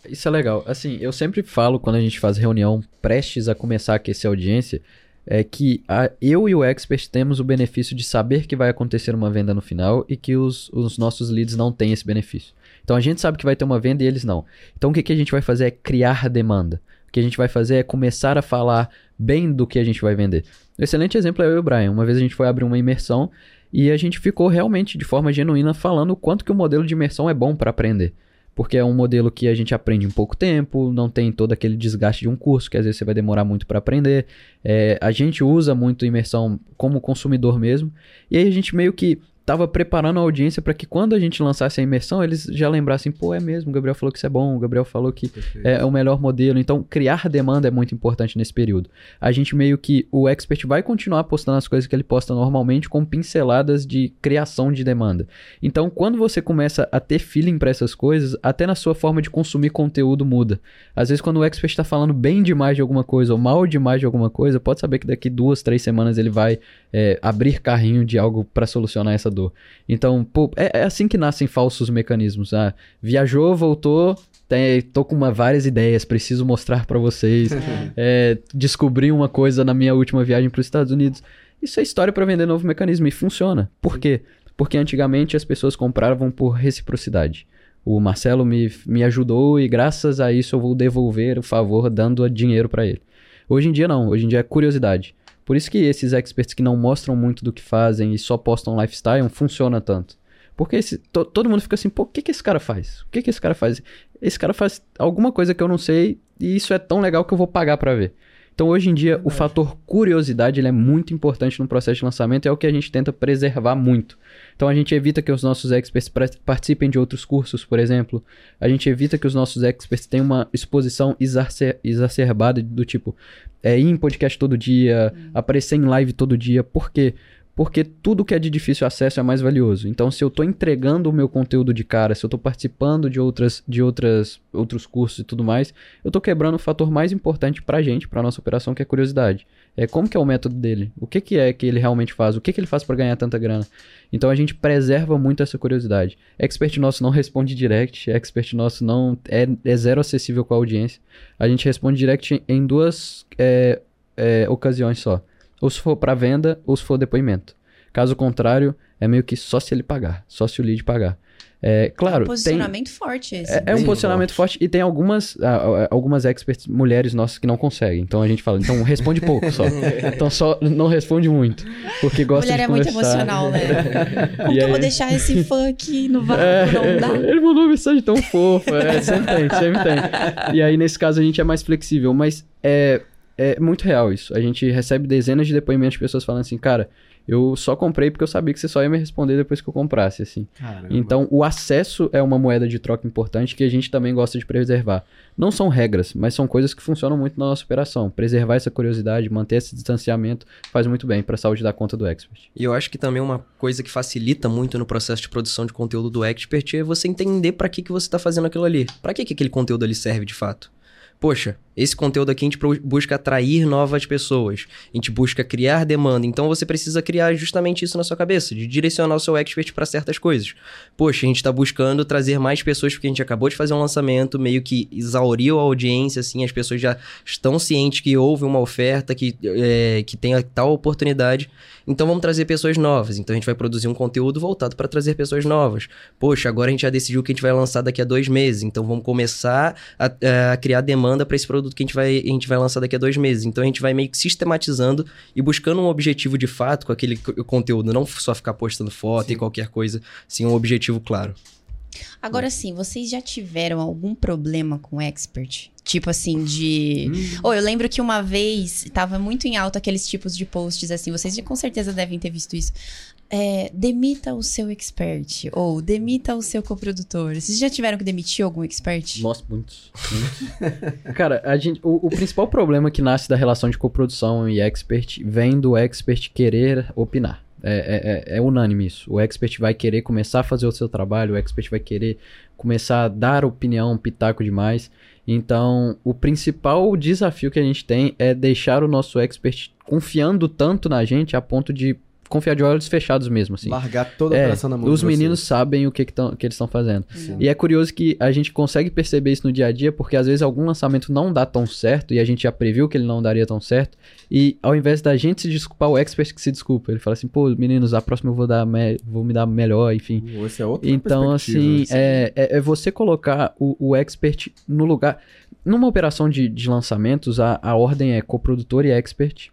Isso é legal. Assim, eu sempre falo quando a gente faz reunião prestes a começar a aquecer a audiência, é que a- eu e o expert temos o benefício de saber que vai acontecer uma venda no final e que os, os nossos leads não têm esse benefício. Então a gente sabe que vai ter uma venda e eles não. Então o que, que a gente vai fazer é criar demanda. O que a gente vai fazer é começar a falar bem do que a gente vai vender. Um excelente exemplo é eu e o Brian. Uma vez a gente foi abrir uma imersão e a gente ficou realmente de forma genuína falando o quanto que o modelo de imersão é bom para aprender. Porque é um modelo que a gente aprende em pouco tempo, não tem todo aquele desgaste de um curso, que às vezes você vai demorar muito para aprender. É, a gente usa muito imersão como consumidor mesmo. E aí a gente meio que tava preparando a audiência para que quando a gente lançasse a imersão, eles já lembrassem, pô, é mesmo, o Gabriel falou que isso é bom, o Gabriel falou que é o melhor modelo. Então, criar demanda é muito importante nesse período. A gente meio que, o expert vai continuar postando as coisas que ele posta normalmente com pinceladas de criação de demanda. Então, quando você começa a ter feeling para essas coisas, até na sua forma de consumir conteúdo muda. Às vezes, quando o expert está falando bem demais de alguma coisa ou mal demais de alguma coisa, pode saber que daqui duas, três semanas ele vai é, abrir carrinho de algo para solucionar essa Então, pô, é, é assim que nascem falsos mecanismos. Ah, viajou, voltou, tem, tô com uma, várias ideias, preciso mostrar para vocês. É, descobri uma coisa na minha última viagem para os Estados Unidos. Isso é história para vender novo mecanismo e funciona. Por quê? Porque antigamente as pessoas compravam por reciprocidade. O Marcelo me, me ajudou e graças a isso eu vou devolver o favor dando dinheiro para ele. Hoje em dia não, hoje em dia é curiosidade. Por isso que esses experts que não mostram muito do que fazem e só postam lifestyle funciona tanto. Porque esse, to, todo mundo fica assim, pô, o que, que esse cara faz? O que, que esse cara faz? Esse cara faz alguma coisa que eu não sei e isso é tão legal que eu vou pagar para ver. Então, hoje em dia, Verdade. o fator curiosidade é muito importante no processo de lançamento, é o que a gente tenta preservar muito. Então, a gente evita que os nossos experts participem de outros cursos, por exemplo. A gente evita que os nossos experts tenham uma exposição exacer exacerbada do tipo é, ir em podcast todo dia, hum. aparecer em live todo dia. Por quê? Porque tudo que é de difícil acesso é mais valioso. Então, se eu estou entregando o meu conteúdo de cara, se eu estou participando de outras, de outras, outros cursos e tudo mais, eu estou quebrando o fator mais importante para a gente, para nossa operação, que é curiosidade. É como que é o método dele? O que, que é que ele realmente faz? O que, que ele faz para ganhar tanta grana? Então a gente preserva muito essa curiosidade. Expert nosso não responde direct, expert nosso não é, é zero acessível com a audiência. A gente responde direct em duas é, é, ocasiões só ou se for para venda, ou se for depoimento. Caso contrário, é meio que só se ele pagar, só se o lead pagar. É, claro, é um posicionamento tem, forte esse. É, é um posicionamento forte. forte. e tem algumas, algumas experts mulheres nossas que não conseguem. Então a gente fala, então responde pouco só. então só não responde muito, porque gosta Mulher de é muito emocional, né? Como que eu vou deixar esse fã aqui no vácuo? É, não dá. Ele mandou uma mensagem tão fofa, é, sempre tem, sempre tem. E aí nesse caso a gente é mais flexível, mas é é muito real isso. A gente recebe dezenas de depoimentos de pessoas falando assim, cara, eu só comprei porque eu sabia que você só ia me responder depois que eu comprasse, assim. Caramba. Então, o acesso é uma moeda de troca importante que a gente também gosta de preservar. Não são regras, mas são coisas que funcionam muito na nossa operação. Preservar essa curiosidade, manter esse distanciamento faz muito bem para a saúde da conta do expert. E eu acho que também uma coisa que facilita muito no processo de produção de conteúdo do expert é você entender para que, que você está fazendo aquilo ali. Para que, que aquele conteúdo ali serve de fato. Poxa, esse conteúdo aqui a gente busca atrair novas pessoas, a gente busca criar demanda. Então você precisa criar justamente isso na sua cabeça, de direcionar o seu expert para certas coisas. Poxa, a gente está buscando trazer mais pessoas porque a gente acabou de fazer um lançamento, meio que exauriu a audiência, assim, as pessoas já estão cientes que houve uma oferta, que, é, que tem tal oportunidade. Então vamos trazer pessoas novas. Então a gente vai produzir um conteúdo voltado para trazer pessoas novas. Poxa, agora a gente já decidiu que a gente vai lançar daqui a dois meses. Então vamos começar a, a criar demanda para esse produto produto que a gente, vai, a gente vai lançar daqui a dois meses. Então a gente vai meio que sistematizando e buscando um objetivo de fato com aquele conteúdo, não só ficar postando foto sim. e qualquer coisa, sim um objetivo claro. Agora sim, vocês já tiveram algum problema com expert? Tipo assim, de. Hum. Oh, eu lembro que uma vez tava muito em alta aqueles tipos de posts assim, vocês com certeza devem ter visto isso é, demita o seu expert ou demita o seu coprodutor. Vocês já tiveram que demitir algum expert? Nossa, muitos. Cara, a gente, o, o, principal problema que nasce da relação de coprodução e expert vem do expert querer opinar. É, é, é, é unânime isso. O expert vai querer começar a fazer o seu trabalho, o expert vai querer começar a dar opinião, pitaco demais. Então, o principal desafio que a gente tem é deixar o nosso expert confiando tanto na gente a ponto de confiar de olhos fechados mesmo, assim. Largar toda a é, operação na mão Os meninos sabem o que, que, tão, que eles estão fazendo. Sim. E é curioso que a gente consegue perceber isso no dia a dia, porque às vezes algum lançamento não dá tão certo, e a gente já previu que ele não daria tão certo, e ao invés da gente se desculpar, o expert que se desculpa. Ele fala assim, pô, meninos, a próxima eu vou, dar vou me dar melhor, enfim. Esse é outro Então, assim, assim. É, é, é, você colocar o, o expert no lugar... Numa operação de, de lançamentos, a, a ordem é coprodutor e expert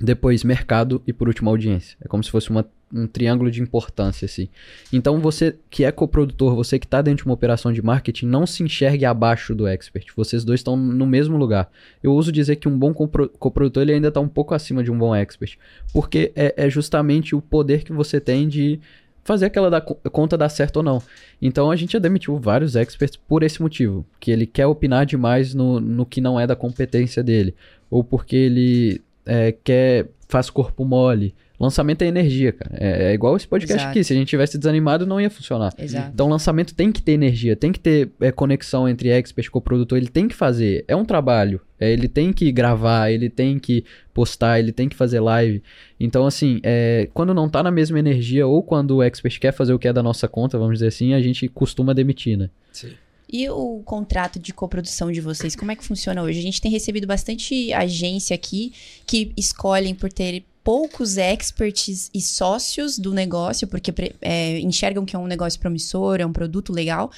depois mercado e por último audiência. É como se fosse uma, um triângulo de importância assim. Então você que é coprodutor, você que está dentro de uma operação de marketing, não se enxergue abaixo do expert. Vocês dois estão no mesmo lugar. Eu uso dizer que um bom coprodutor ele ainda está um pouco acima de um bom expert, porque é, é justamente o poder que você tem de fazer aquela da, conta dar certo ou não. Então a gente já demitiu vários experts por esse motivo, que ele quer opinar demais no, no que não é da competência dele, ou porque ele é, quer faz corpo mole. Lançamento é energia, cara. É, é igual esse podcast Exato. aqui. Se a gente tivesse desanimado, não ia funcionar. Exato. Então, lançamento tem que ter energia, tem que ter é, conexão entre expert e coprodutor. Ele tem que fazer. É um trabalho. É, ele tem que gravar, ele tem que postar, ele tem que fazer live. Então, assim, é, quando não tá na mesma energia ou quando o expert quer fazer o que é da nossa conta, vamos dizer assim, a gente costuma demitir, né? Sim. E o contrato de coprodução de vocês, como é que funciona hoje? A gente tem recebido bastante agência aqui que escolhem por ter poucos experts e sócios do negócio, porque é, enxergam que é um negócio promissor, é um produto legal,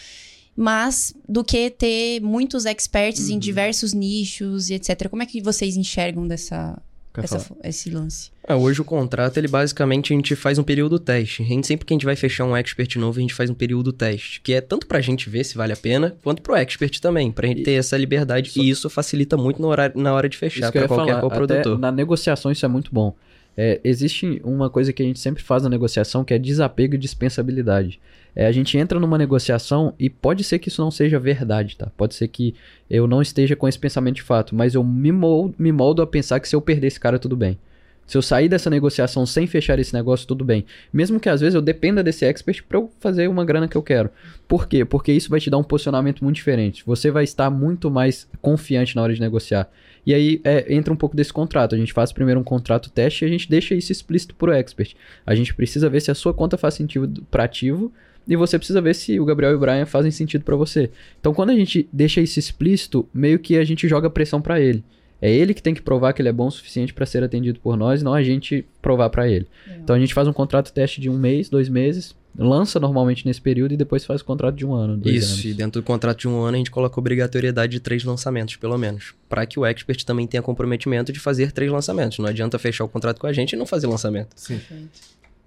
mas do que ter muitos experts uhum. em diversos nichos e etc. Como é que vocês enxergam dessa, essa, esse lance? É, hoje o contrato, ele basicamente a gente faz um período teste. A gente, sempre que a gente vai fechar um expert novo, a gente faz um período teste. Que é tanto pra gente ver se vale a pena, quanto pro expert também. Pra gente ter essa liberdade. Isso... E isso facilita muito na hora, na hora de fechar para qualquer coprodutor. Na negociação isso é muito bom. É, existe uma coisa que a gente sempre faz na negociação que é desapego e dispensabilidade. É, a gente entra numa negociação e pode ser que isso não seja verdade, tá? Pode ser que eu não esteja com esse pensamento de fato, mas eu me moldo, me moldo a pensar que se eu perder esse cara, tudo bem. Se eu sair dessa negociação sem fechar esse negócio, tudo bem. Mesmo que às vezes eu dependa desse expert para eu fazer uma grana que eu quero. Por quê? Porque isso vai te dar um posicionamento muito diferente. Você vai estar muito mais confiante na hora de negociar. E aí é, entra um pouco desse contrato. A gente faz primeiro um contrato teste e a gente deixa isso explícito para o expert. A gente precisa ver se a sua conta faz sentido para ativo e você precisa ver se o Gabriel e o Brian fazem sentido para você. Então, quando a gente deixa isso explícito, meio que a gente joga pressão para ele. É ele que tem que provar que ele é bom o suficiente para ser atendido por nós, não a gente provar para ele. É. Então a gente faz um contrato teste de um mês, dois meses, lança normalmente nesse período e depois faz o contrato de um ano. Isso, anos. e dentro do contrato de um ano a gente coloca obrigatoriedade de três lançamentos, pelo menos. Para que o expert também tenha comprometimento de fazer três lançamentos. Não adianta fechar o contrato com a gente e não fazer lançamento. Sim.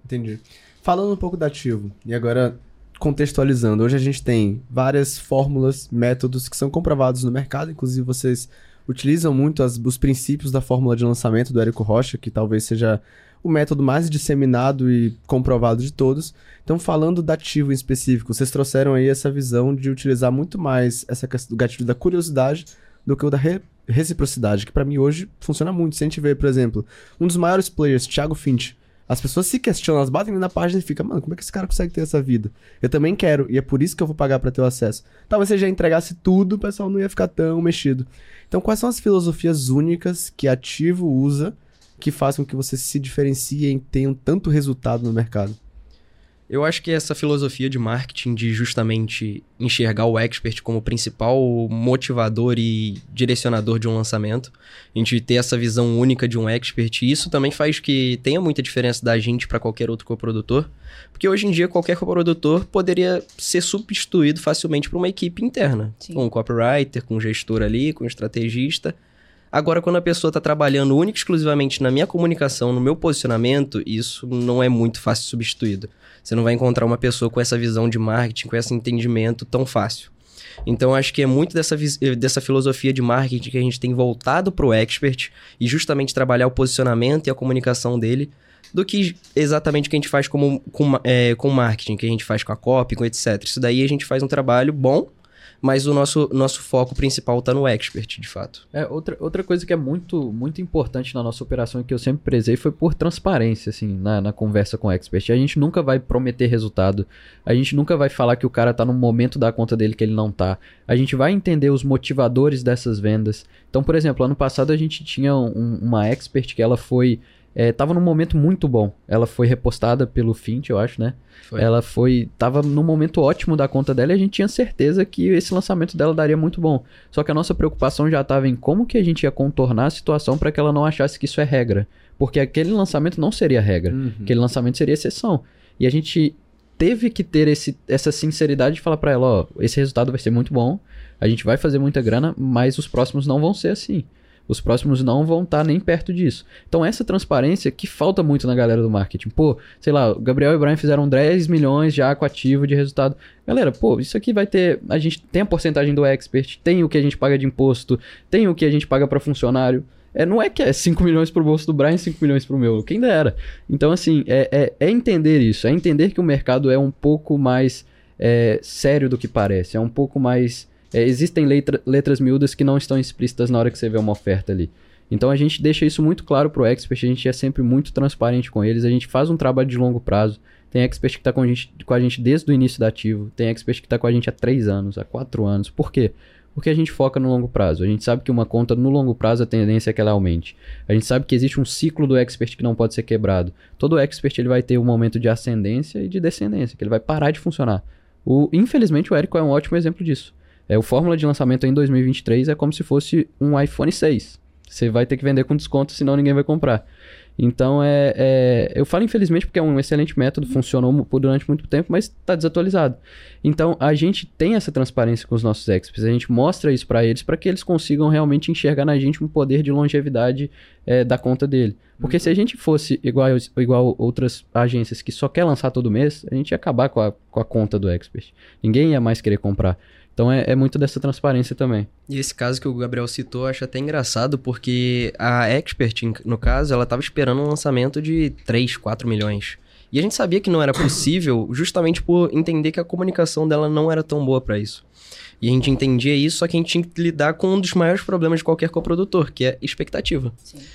Entendi. Falando um pouco da ativo, e agora contextualizando, hoje a gente tem várias fórmulas, métodos que são comprovados no mercado, inclusive vocês utilizam muito as, os princípios da fórmula de lançamento do Érico Rocha, que talvez seja o método mais disseminado e comprovado de todos. Então, falando da ativo em específico, vocês trouxeram aí essa visão de utilizar muito mais essa questão do gatilho da curiosidade do que o da re reciprocidade, que para mim hoje funciona muito. Se a gente vê, por exemplo, um dos maiores players, Thiago Finch, as pessoas se questionam, elas batem na página e ficam, mano, como é que esse cara consegue ter essa vida? Eu também quero, e é por isso que eu vou pagar para ter o acesso. Talvez você já entregasse tudo, o pessoal não ia ficar tão mexido. Então, quais são as filosofias únicas que Ativo usa que façam que você se diferenciem e tenham tanto resultado no mercado? Eu acho que essa filosofia de marketing de justamente enxergar o expert como principal motivador e direcionador de um lançamento, a gente ter essa visão única de um expert, isso também faz que tenha muita diferença da gente para qualquer outro coprodutor, porque hoje em dia qualquer coprodutor poderia ser substituído facilmente por uma equipe interna, Sim. com um copywriter, com um gestor ali, com um estrategista, Agora, quando a pessoa está trabalhando única e exclusivamente na minha comunicação, no meu posicionamento, isso não é muito fácil substituído. Você não vai encontrar uma pessoa com essa visão de marketing, com esse entendimento tão fácil. Então, acho que é muito dessa, dessa filosofia de marketing que a gente tem voltado para o expert e justamente trabalhar o posicionamento e a comunicação dele do que exatamente o que a gente faz como, com, é, com marketing, que a gente faz com a copy, com etc. Isso daí a gente faz um trabalho bom, mas o nosso, nosso foco principal está no expert, de fato. É, outra, outra coisa que é muito, muito importante na nossa operação e que eu sempre prezei foi por transparência, assim, na, na conversa com o expert. A gente nunca vai prometer resultado, a gente nunca vai falar que o cara está no momento da conta dele que ele não está. A gente vai entender os motivadores dessas vendas. Então, por exemplo, ano passado a gente tinha um, uma expert que ela foi é, tava num momento muito bom. Ela foi repostada pelo Fint, eu acho, né? Foi. Ela foi. Tava num momento ótimo da conta dela e a gente tinha certeza que esse lançamento dela daria muito bom. Só que a nossa preocupação já estava em como que a gente ia contornar a situação para que ela não achasse que isso é regra. Porque aquele lançamento não seria regra. Uhum. Aquele lançamento seria exceção. E a gente teve que ter esse, essa sinceridade de falar para ela: ó, esse resultado vai ser muito bom, a gente vai fazer muita grana, mas os próximos não vão ser assim. Os próximos não vão estar tá nem perto disso. Então, essa transparência que falta muito na galera do marketing. Pô, sei lá, o Gabriel e o Brian fizeram 10 milhões já com ativo de resultado. Galera, pô, isso aqui vai ter. A gente tem a porcentagem do expert, tem o que a gente paga de imposto, tem o que a gente paga para funcionário. É, não é que é 5 milhões pro bolso do Brian e 5 milhões pro meu, quem dera. Então, assim, é, é, é, entender isso, é entender que o mercado é um pouco mais é, sério do que parece, é um pouco mais é, existem letra, letras miúdas que não estão explícitas na hora que você vê uma oferta ali. Então a gente deixa isso muito claro pro expert, a gente é sempre muito transparente com eles, a gente faz um trabalho de longo prazo. Tem expert que está com, a gente, com a gente desde o início da ativo, tem expert que está com a gente há 3 anos, há 4 anos. Por quê? Porque a gente foca no longo prazo. A gente sabe que uma conta no longo prazo a tendência é que ela aumente. A gente sabe que existe um ciclo do expert que não pode ser quebrado. Todo expert ele vai ter um momento de ascendência e de descendência, que ele vai parar de funcionar. O, infelizmente o Érico é um ótimo exemplo disso. É, o fórmula de lançamento em 2023 é como se fosse um iPhone 6. Você vai ter que vender com desconto, senão ninguém vai comprar. Então, é, é, eu falo infelizmente porque é um excelente método, funcionou por durante muito tempo, mas está desatualizado. Então, a gente tem essa transparência com os nossos experts, a gente mostra isso para eles para que eles consigam realmente enxergar na gente um poder de longevidade é, da conta dele. Porque uhum. se a gente fosse igual, igual outras agências que só quer lançar todo mês, a gente ia acabar com a, com a conta do expert. Ninguém ia mais querer comprar. Então é, é, muito dessa transparência também. E esse caso que o Gabriel citou, eu acho até engraçado, porque a Expert, no caso, ela estava esperando um lançamento de 3, 4 milhões. E a gente sabia que não era possível, justamente por entender que a comunicação dela não era tão boa para isso. E a gente entendia isso, só que a gente tinha que lidar com um dos maiores problemas de qualquer coprodutor, que é expectativa.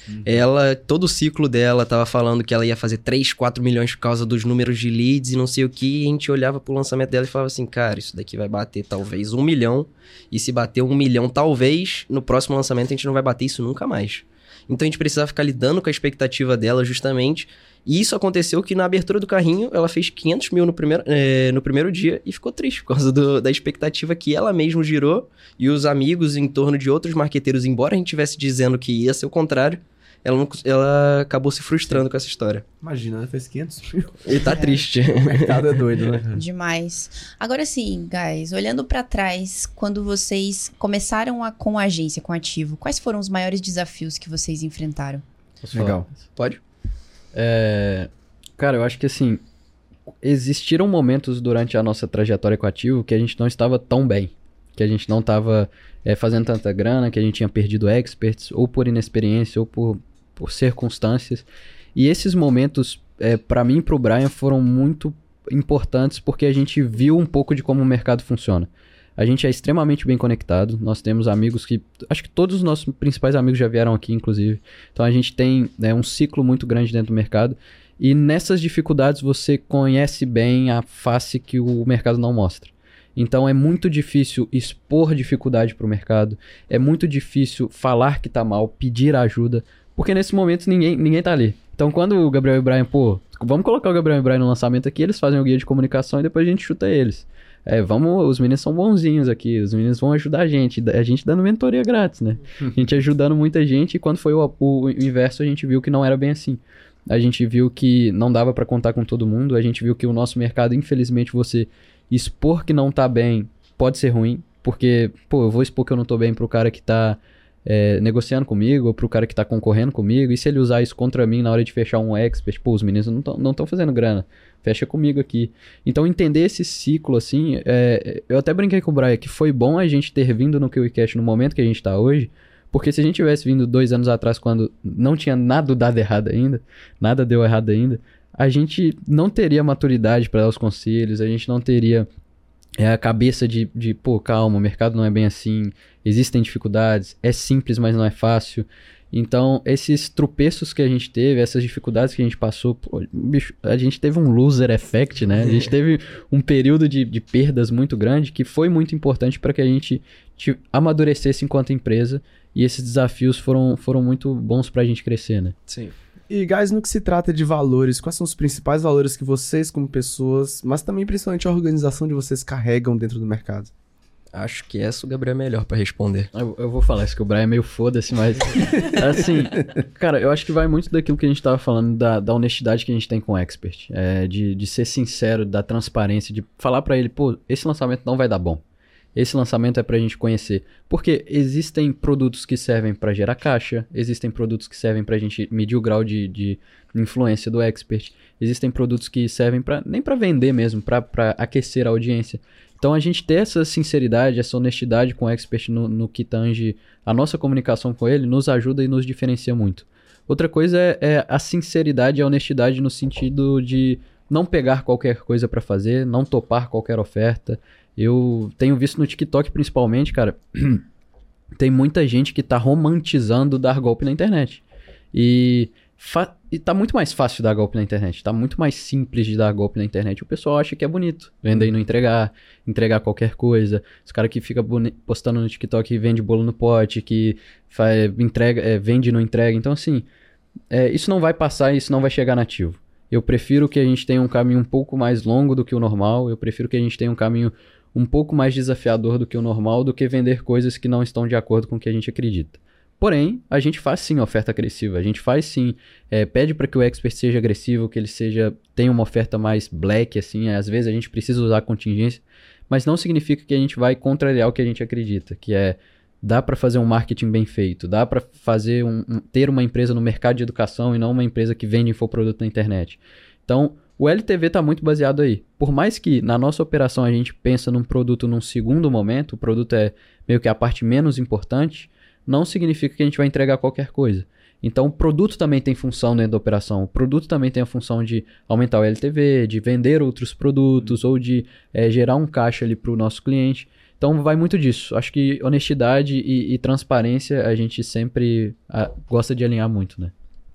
Uhum. Ela, todo o ciclo dela tava falando que ela ia fazer 3, 4 milhões por causa dos números de leads e não sei o que, e a gente olhava pro lançamento dela e falava assim, cara, isso daqui vai bater talvez um milhão, e se bater um milhão talvez, no próximo lançamento a gente não vai bater isso nunca mais. Então a gente precisava ficar lidando com a expectativa dela justamente. E isso aconteceu que na abertura do carrinho ela fez 500 mil no primeiro, é, no primeiro dia e ficou triste por causa do, da expectativa que ela mesma girou e os amigos em torno de outros marqueteiros, embora a gente estivesse dizendo que ia ser o contrário, ela, não, ela acabou se frustrando com essa história. Imagina, ela fez 500 mil. E tá é. triste. O mercado é doido, né? Demais. Agora sim, guys, olhando para trás, quando vocês começaram a, com a agência, com ativo, quais foram os maiores desafios que vocês enfrentaram? Legal. Pode? É, cara, eu acho que assim, existiram momentos durante a nossa trajetória com ativo que a gente não estava tão bem. Que a gente não estava é, fazendo tanta grana, que a gente tinha perdido experts, ou por inexperiência, ou por, por circunstâncias. E esses momentos, é, para mim e pro Brian, foram muito importantes porque a gente viu um pouco de como o mercado funciona. A gente é extremamente bem conectado. Nós temos amigos que. Acho que todos os nossos principais amigos já vieram aqui, inclusive. Então a gente tem né, um ciclo muito grande dentro do mercado. E nessas dificuldades você conhece bem a face que o mercado não mostra. Então é muito difícil expor dificuldade para o mercado. É muito difícil falar que está mal, pedir ajuda. Porque nesse momento ninguém, ninguém tá ali. Então quando o Gabriel e o Brian, pô, vamos colocar o Gabriel e o Brian no lançamento aqui, eles fazem o guia de comunicação e depois a gente chuta eles é, vamos, os meninos são bonzinhos aqui, os meninos vão ajudar a gente, a gente dando mentoria grátis, né? A gente ajudando muita gente e quando foi o, o inverso a gente viu que não era bem assim. A gente viu que não dava para contar com todo mundo, a gente viu que o nosso mercado, infelizmente, você expor que não tá bem pode ser ruim, porque, pô, eu vou expor que eu não tô bem pro cara que tá é, negociando comigo, ou pro cara que tá concorrendo comigo, e se ele usar isso contra mim na hora de fechar um expert, pô, os meninos não estão fazendo grana fecha comigo aqui. Então, entender esse ciclo, assim, é, eu até brinquei com o Brian que foi bom a gente ter vindo no KiwiCast no momento que a gente está hoje, porque se a gente tivesse vindo dois anos atrás, quando não tinha nada dado errado ainda, nada deu errado ainda, a gente não teria maturidade para dar os conselhos, a gente não teria é, a cabeça de, de, pô, calma, o mercado não é bem assim, existem dificuldades, é simples, mas não é fácil. Então, esses tropeços que a gente teve, essas dificuldades que a gente passou, pô, bicho, a gente teve um loser effect, né? A gente teve um período de, de perdas muito grande que foi muito importante para que a gente te, amadurecesse enquanto empresa e esses desafios foram, foram muito bons para a gente crescer, né? Sim. E, guys, no que se trata de valores, quais são os principais valores que vocês, como pessoas, mas também principalmente a organização de vocês carregam dentro do mercado? Acho que essa o Gabriel é melhor para responder. Eu, eu, vou falar isso que o Brian é meio foda-se, mas. assim, cara, eu acho que vai muito daquilo que a gente tava falando, da, da honestidade que a gente tem com o expert. É, de, de ser sincero, da transparência, de falar para ele, pô, esse lançamento não vai dar bom. Esse lançamento é pra gente conhecer. Porque existem produtos que servem para gerar caixa, existem produtos que servem pra gente medir o grau de, de influência do expert, existem produtos que servem para nem para vender mesmo, para aquecer a audiência. Então a gente ter essa sinceridade, essa honestidade com o expert no, no que tange a nossa comunicação com ele nos ajuda e nos diferencia muito. Outra coisa é, é a sinceridade e a honestidade no sentido de não pegar qualquer coisa para fazer, não topar qualquer oferta. Eu tenho visto no TikTok principalmente, cara, tem muita gente que tá romantizando dar golpe na internet. E e tá muito mais fácil dar golpe na internet. Tá muito mais simples de dar golpe na internet. O pessoal acha que é bonito. Vender e não entregar, entregar qualquer coisa. Os caras que ficam postando no TikTok e vende bolo no pote, que entrega, é, vende e não entrega. Então, assim, é, isso não vai passar isso não vai chegar nativo. Eu prefiro que a gente tenha um caminho um pouco mais longo do que o normal. Eu prefiro que a gente tenha um caminho um pouco mais desafiador do que o normal do que vender coisas que não estão de acordo com o que a gente acredita. Porém, a gente faz sim oferta agressiva. A gente faz sim, é, pede para que o expert seja agressivo, que ele seja tenha uma oferta mais black, assim. Às vezes a gente precisa usar contingência, mas não significa que a gente vai contrariar o que a gente acredita, que é dá para fazer um marketing bem feito, dá para fazer um, ter uma empresa no mercado de educação e não uma empresa que vende infoproduto na internet. Então, o LTV está muito baseado aí. Por mais que na nossa operação a gente pensa num produto num segundo momento, o produto é meio que a parte menos importante, não significa que a gente vai entregar qualquer coisa. Então, o produto também tem função dentro da operação. O produto também tem a função de aumentar o LTV, de vender outros produtos ou de é, gerar um caixa ali para o nosso cliente. Então, vai muito disso. Acho que honestidade e, e transparência a gente sempre a, gosta de alinhar muito, né?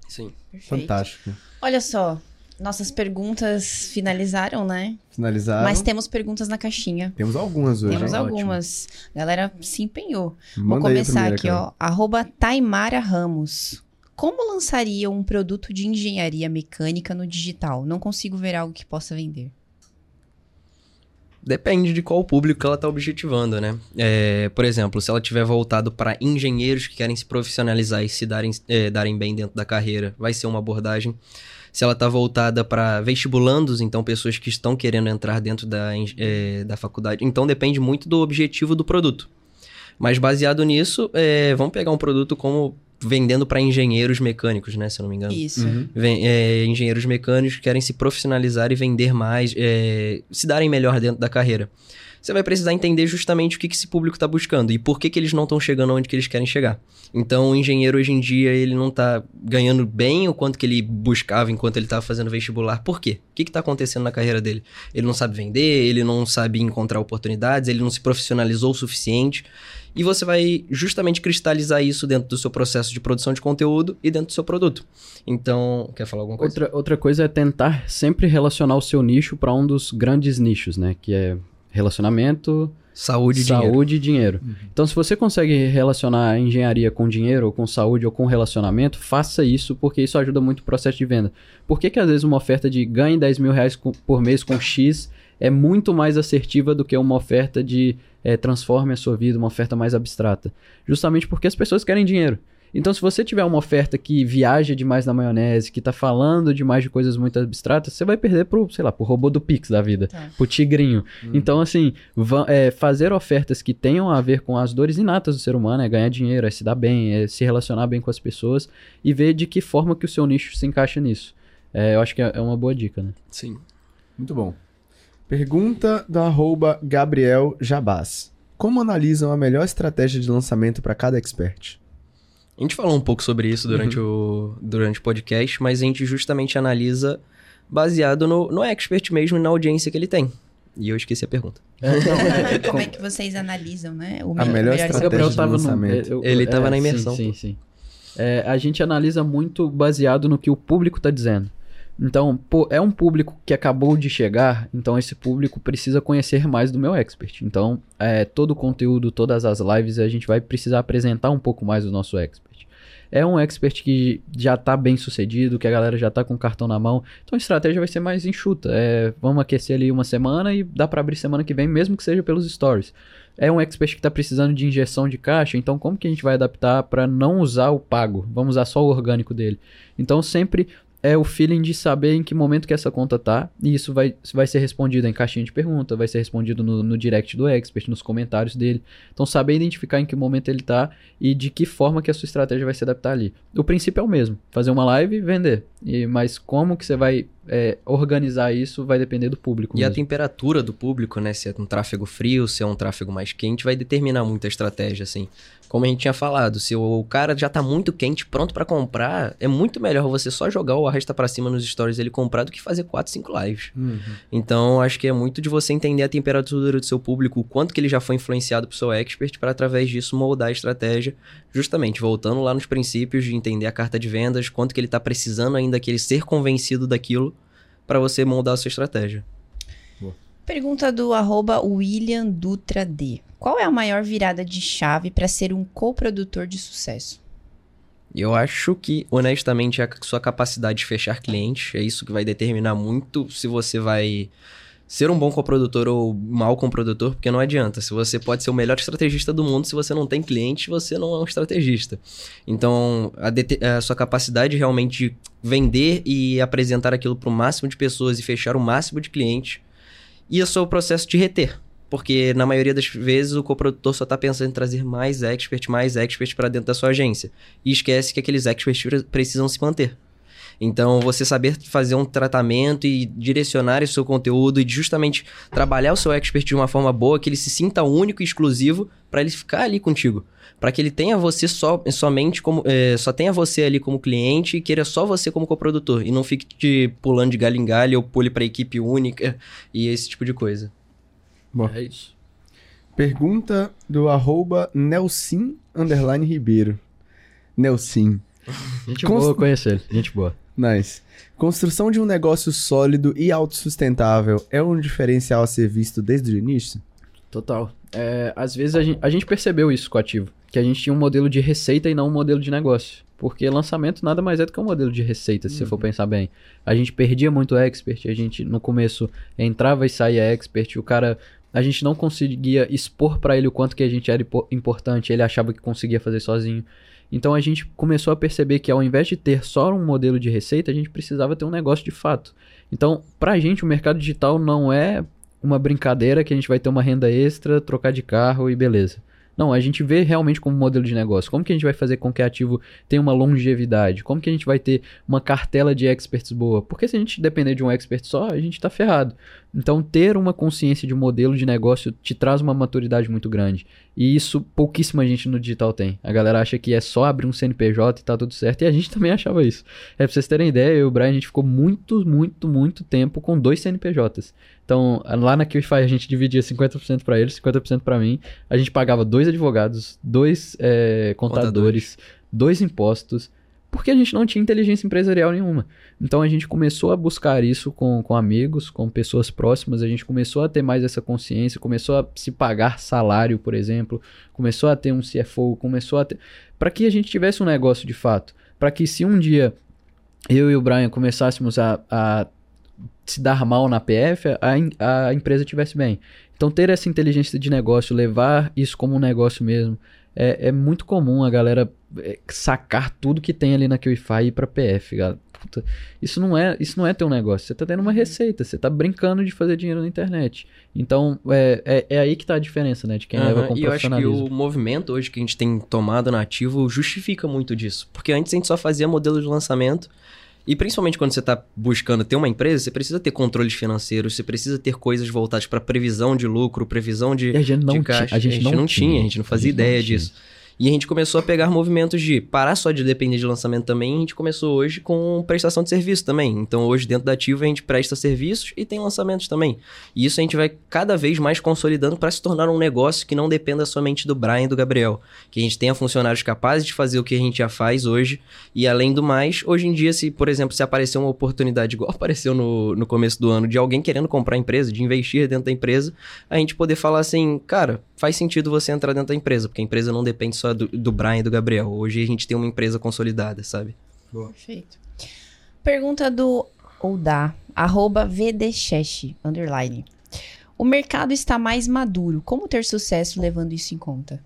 Sim. Perfeito. Fantástico. Olha só, nossas perguntas finalizaram, né? Finalizaram. Mas temos perguntas na caixinha. Temos algumas hoje. Temos hein? algumas. A galera se empenhou. Manda Vou começar primeira, aqui, cara. ó. Arroba Taimara Ramos. Como lançaria um produto de engenharia mecânica no digital? Não consigo ver algo que possa vender. Depende de qual público ela está objetivando, né? É, por exemplo, se ela tiver voltado para engenheiros que querem se profissionalizar e se darem, é, darem bem dentro da carreira, vai ser uma abordagem. Se ela está voltada para vestibulandos, então pessoas que estão querendo entrar dentro da, é, da faculdade. Então depende muito do objetivo do produto. Mas baseado nisso, é, vamos pegar um produto como vendendo para engenheiros mecânicos, né? Se eu não me engano. Isso. Uhum. Vem- é, engenheiros mecânicos que querem se profissionalizar e vender mais, é, se darem melhor dentro da carreira. Você vai precisar entender justamente o que, que esse público está buscando e por que, que eles não estão chegando onde que eles querem chegar. Então, o engenheiro hoje em dia, ele não está ganhando bem o quanto que ele buscava enquanto ele estava fazendo vestibular. Por quê? O que está acontecendo na carreira dele? Ele não sabe vender, ele não sabe encontrar oportunidades, ele não se profissionalizou o suficiente. E você vai justamente cristalizar isso dentro do seu processo de produção de conteúdo e dentro do seu produto. Então, quer falar alguma coisa? Outra, outra coisa é tentar sempre relacionar o seu nicho para um dos grandes nichos, né? Que é relacionamento, Saúde e dinheiro. saúde e dinheiro. Então, se você consegue relacionar engenharia com dinheiro, ou com saúde, ou com relacionamento, faça isso, porque isso ajuda muito o processo de venda. Por que, que às vezes uma oferta de ganhe 10 mil reais por mês com X é muito mais assertiva do que uma oferta de eh, transforme a sua vida, uma oferta mais abstrata? Justamente porque as pessoas querem dinheiro. Então, se você tiver uma oferta que viaja demais na maionese, que tá falando demais de coisas muito abstratas, você vai perder pro, sei lá, pro robô do Pix da vida, Tá. pro tigrinho. Então, assim, é, fazer ofertas que tenham a ver com as dores inatas do ser humano, é ganhar dinheiro, é se dar bem, é se relacionar bem com as pessoas e ver de que forma que o seu nicho se encaixa nisso. É, eu acho que é é uma boa dica, né? Sim. Muito bom. Pergunta do arroba Gabriel Jabás. Como analisam a melhor estratégia de lançamento para cada expert? A gente falou um pouco sobre isso durante, o, durante o podcast, mas a gente justamente analisa baseado no, no expert mesmo e na audiência que ele tem. E eu esqueci a pergunta. Como é que vocês analisam, né? O A melhor melhor estratégia de lançamento. eu- Ele tava é, na imersão, Sim, sim, sim. É, a gente analisa muito baseado no que o público está dizendo. Então, pô, é um público que acabou de chegar, então esse público precisa conhecer mais do meu expert. Então, é, todo o conteúdo, todas as lives, a gente vai precisar apresentar um pouco mais do nosso expert. É um expert que já está bem sucedido, que a galera já está com o cartão na mão. Então a estratégia vai ser mais enxuta. É, vamos aquecer ali uma semana e dá para abrir semana que vem, mesmo que seja pelos stories. É um expert que está precisando de injeção de caixa, então como que a gente vai adaptar para não usar o pago? Vamos usar só o orgânico dele. Então sempre é o feeling de saber em que momento que essa conta tá, e isso vai, vai ser respondido em caixinha de pergunta, vai ser respondido no, no direct do expert, nos comentários dele. Então saber identificar em que momento ele tá e de que forma que a sua estratégia vai se adaptar ali. O princípio é o mesmo, fazer uma live e vender. E, mas como que você vai é, organizar isso vai depender do público E a mesmo. temperatura do público, né? Se é um tráfego frio, se é um tráfego mais quente, vai determinar muito a estratégia, assim. Como a gente tinha falado, se o cara já tá muito quente, pronto pra comprar, é muito melhor você só jogar o arrasta pra cima nos stories dele comprar do que fazer 4, 5 lives. Então, acho que é muito de você entender a temperatura do seu público, o quanto que ele já foi influenciado pro seu expert, para através disso moldar a estratégia, justamente voltando lá nos princípios de entender a carta de vendas, quanto que ele tá precisando ainda que ele ser convencido daquilo para você moldar a sua estratégia. Pergunta do arroba William Dutra D. Qual é a maior virada de chave para ser um coprodutor de sucesso? Eu acho que, honestamente, é a sua capacidade de fechar clientes. É isso que vai determinar muito se você vai ser um bom coprodutor ou mau coprodutor, porque não adianta. Se você pode ser o melhor estrategista do mundo, se você não tem cliente, você não é um estrategista. Então, a, a sua capacidade realmente de vender e apresentar aquilo para o máximo de pessoas e fechar o máximo de clientes, e o seu processo de reter. Porque na maioria das vezes o coprodutor só está pensando em trazer mais expert, mais expert para dentro da sua agência. E esquece que aqueles experts precisam se manter. Então, você saber fazer um tratamento e direcionar o seu conteúdo e justamente trabalhar o seu expert de uma forma boa, que ele se sinta único e exclusivo para ele ficar ali contigo. Para que ele tenha você só, somente como. É, só tenha você ali como cliente e queira só você como coprodutor. E não fique te pulando de galho em galho ou pule para equipe única e esse tipo de coisa. Bom. É isso. Pergunta do arroba Nelson Ribeiro. Nelson. Gente Const... boa conhecer ele. Gente boa. Nice. Construção de um negócio sólido e autossustentável é um diferencial a ser visto desde o início? Total. É, às vezes a gente, a gente percebeu isso com o ativo, que a gente tinha um modelo de receita e não um modelo de negócio. Porque lançamento nada mais é do que um modelo de receita, se uhum. você for uhum. pensar bem. A gente perdia muito expert, a gente no começo entrava e saía expert, o cara a gente não conseguia expor para ele o quanto que a gente era importante, ele achava que conseguia fazer sozinho. Então a gente começou a perceber que ao invés de ter só um modelo de receita, a gente precisava ter um negócio de fato. Então, pra gente, o mercado digital não é uma brincadeira que a gente vai ter uma renda extra, trocar de carro e beleza. Não, a gente vê realmente como modelo de negócio. Como que a gente vai fazer com que ativo tenha uma longevidade? Como que a gente vai ter uma cartela de experts boa? Porque se a gente depender de um expert só, a gente está ferrado. Então, ter uma consciência de modelo de negócio te traz uma maturidade muito grande. E isso pouquíssima gente no digital tem. A galera acha que é só abrir um CNPJ e tá tudo certo. E a gente também achava isso. É pra vocês terem ideia, eu e o Brian, a gente ficou muito, muito, muito tempo com dois CNPJs. Então, lá na QFI a gente dividia 50% para eles, 50% para mim. A gente pagava dois advogados, dois é, contadores, contadores, dois impostos, porque a gente não tinha inteligência empresarial nenhuma. Então a gente começou a buscar isso com, com amigos, com pessoas próximas, a gente começou a ter mais essa consciência, começou a se pagar salário, por exemplo, começou a ter um CFO, começou a ter. Para que a gente tivesse um negócio de fato. Para que se um dia eu e o Brian começássemos a, a se dar mal na PF, a, a empresa tivesse bem. Então, ter essa inteligência de negócio, levar isso como um negócio mesmo, é, é muito comum a galera sacar tudo que tem ali na QIFI e ir pra PF. Puta, isso não é isso não é teu negócio. Você tá tendo uma uhum. receita, você tá brincando de fazer dinheiro na internet. Então, é, é, é aí que tá a diferença, né? De quem uhum, leva com E eu acho que o movimento hoje que a gente tem tomado na ativo justifica muito disso. Porque antes a gente só fazia modelo de lançamento e principalmente quando você está buscando ter uma empresa, você precisa ter controles financeiros, você precisa ter coisas voltadas para previsão de lucro, previsão de, e a gente não de caixa. A gente, a gente não, não tinha, tinha, a gente não fazia ideia disso. E a gente começou a pegar movimentos de parar só de depender de lançamento também. A gente começou hoje com prestação de serviço também. Então, hoje, dentro da Ativa, a gente presta serviços e tem lançamentos também. E isso a gente vai cada vez mais consolidando para se tornar um negócio que não dependa somente do Brian e do Gabriel. Que a gente tenha funcionários capazes de fazer o que a gente já faz hoje. E além do mais, hoje em dia, se, por exemplo, se aparecer uma oportunidade igual apareceu no, no começo do ano, de alguém querendo comprar a empresa, de investir dentro da empresa, a gente poder falar assim, cara, faz sentido você entrar dentro da empresa, porque a empresa não depende só do, do Brian e do Gabriel. Hoje a gente tem uma empresa consolidada, sabe? Boa. Perfeito. Pergunta do ou da arroba vdchesh, underline. O mercado está mais maduro. Como ter sucesso levando isso em conta?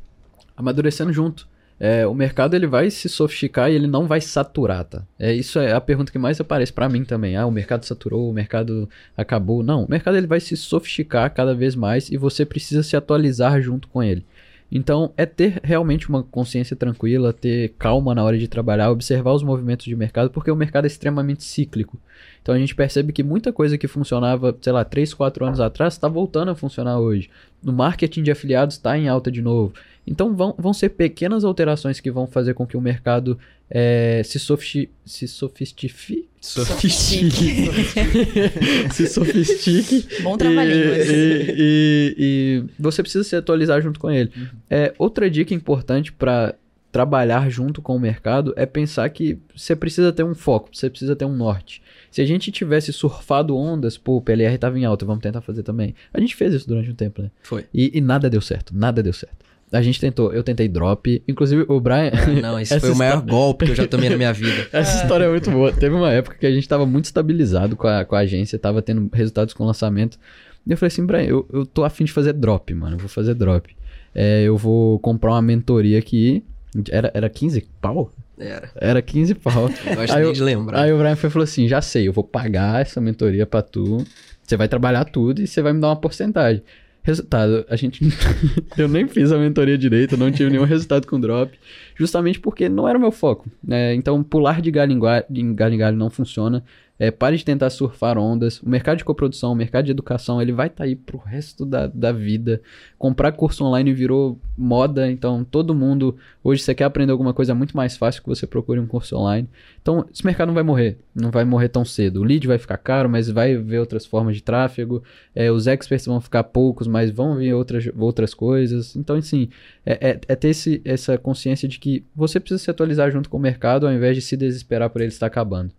Amadurecendo junto. É, o mercado ele vai se sofisticar e ele não vai saturar, tá? É, isso é a pergunta que mais aparece para mim também. Ah, o mercado saturou, o mercado acabou. Não, o mercado ele vai se sofisticar cada vez mais e você precisa se atualizar junto com ele. Então, é ter realmente uma consciência tranquila, ter calma na hora de trabalhar, observar os movimentos de mercado, porque o mercado é extremamente cíclico. Então, a gente percebe que muita coisa que funcionava, sei lá, 3, 4 anos atrás, está voltando a funcionar hoje. No marketing de afiliados está em alta de novo. Então, vão, vão ser pequenas alterações que vão fazer com que o mercado é, se, sofisti se sofistifique. Sofistique. se sofistique. Bom trabalho. E, e, e, e, você precisa se atualizar junto com ele. Uhum. É, outra dica importante para trabalhar junto com o mercado é pensar que você precisa ter um foco, você precisa ter um norte. Se a gente tivesse surfado ondas, pô, o PLR estava em alta, vamos tentar fazer também. A gente fez isso durante um tempo, né? Foi. E, e nada deu certo, nada deu certo. A gente tentou, eu tentei drop. Inclusive, o Brian. Não, esse foi o maior golpe que eu já tomei na minha vida. Essa história é muito boa. Teve uma época que a gente estava muito estabilizado com a, com a agência, estava tendo resultados com lançamento. E eu falei assim, Brian, eu, eu tô afim de fazer drop, mano. Eu vou fazer drop. É, eu vou comprar uma mentoria aqui. Era, era 15 pau? Era. Era 15 pau. Eu gosto Aí eu- de lembrar. Aí o Brian foi falou assim: já sei, eu vou pagar essa mentoria pra tu. Você vai trabalhar tudo e você vai me dar uma porcentagem. Resultado, a gente. eu nem fiz a mentoria direito, não tive nenhum resultado com drop. Justamente porque não era o meu foco. né? então, pular de galho em galho, não funciona. É, pare de tentar surfar ondas. O mercado de coprodução, o mercado de educação, ele vai estar aí pro resto da, da vida. Comprar curso online virou moda, então todo mundo. Hoje você quer aprender alguma coisa é muito mais fácil que você procure um curso online. Então, esse mercado não vai morrer. Não vai morrer tão cedo. O lead vai ficar caro, mas vai ver outras formas de tráfego. É, os experts vão ficar poucos, mas vão vir outras, outras coisas. Então, assim, é, é- é ter esse, essa consciência de que você precisa se atualizar junto com o mercado ao invés de se desesperar por ele estar acabando.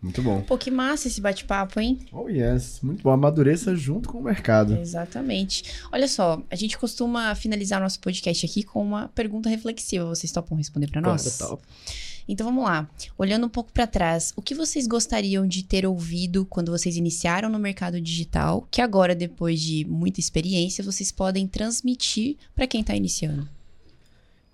Muito bom. Pô, que massa esse bate-papo, hein? Oh, yes. Muito bom. Amadureça junto com o mercado. Exatamente. Olha só, a gente costuma finalizar nosso podcast aqui com uma pergunta reflexiva. Vocês topam responder pra nós? Claro, Então vamos lá. Olhando um pouco pra trás, o que vocês gostariam de ter ouvido quando vocês iniciaram no mercado digital, que agora, depois de muita experiência, vocês podem transmitir pra quem tá iniciando?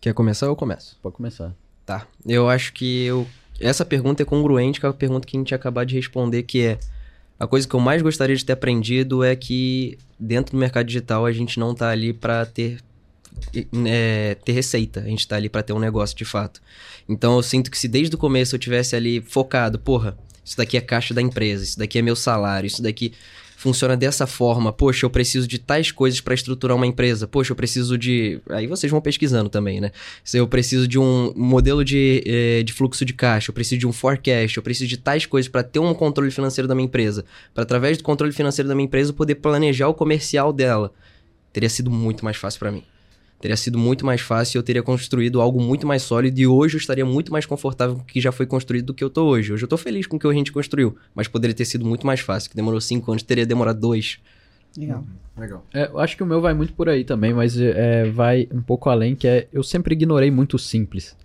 Quer começar ou eu começo? Pode começar. Tá. Eu acho que eu... essa pergunta é congruente com a pergunta que a gente acabou de responder, que é a coisa que eu mais gostaria de ter aprendido é que dentro do mercado digital a gente não tá ali para ter é, ter receita, a gente tá ali para ter um negócio de fato. Então eu sinto que se desde o começo eu tivesse ali focado, porra, isso daqui é caixa da empresa, isso daqui é meu salário, isso daqui funciona dessa forma. Poxa, eu preciso de tais coisas para estruturar uma empresa. Poxa, eu preciso de. Aí vocês vão pesquisando também, né? Se eu preciso de um modelo de, eh, de fluxo de caixa, eu preciso de um forecast, eu preciso de tais coisas para ter um controle financeiro da minha empresa. Para através do controle financeiro da minha empresa poder planejar o comercial dela. Teria sido muito mais fácil para mim. Teria sido muito mais fácil e eu teria construído algo muito mais sólido e hoje eu estaria muito mais confortável com o que já foi construído do que eu tô hoje. Hoje eu tô feliz com o que a gente construiu, mas poderia ter sido muito mais fácil, que demorou cinco anos, teria demorado dois. Legal. Legal. É, eu acho que o meu vai muito por aí também, mas é, vai um pouco além, que é eu sempre ignorei muito o simples.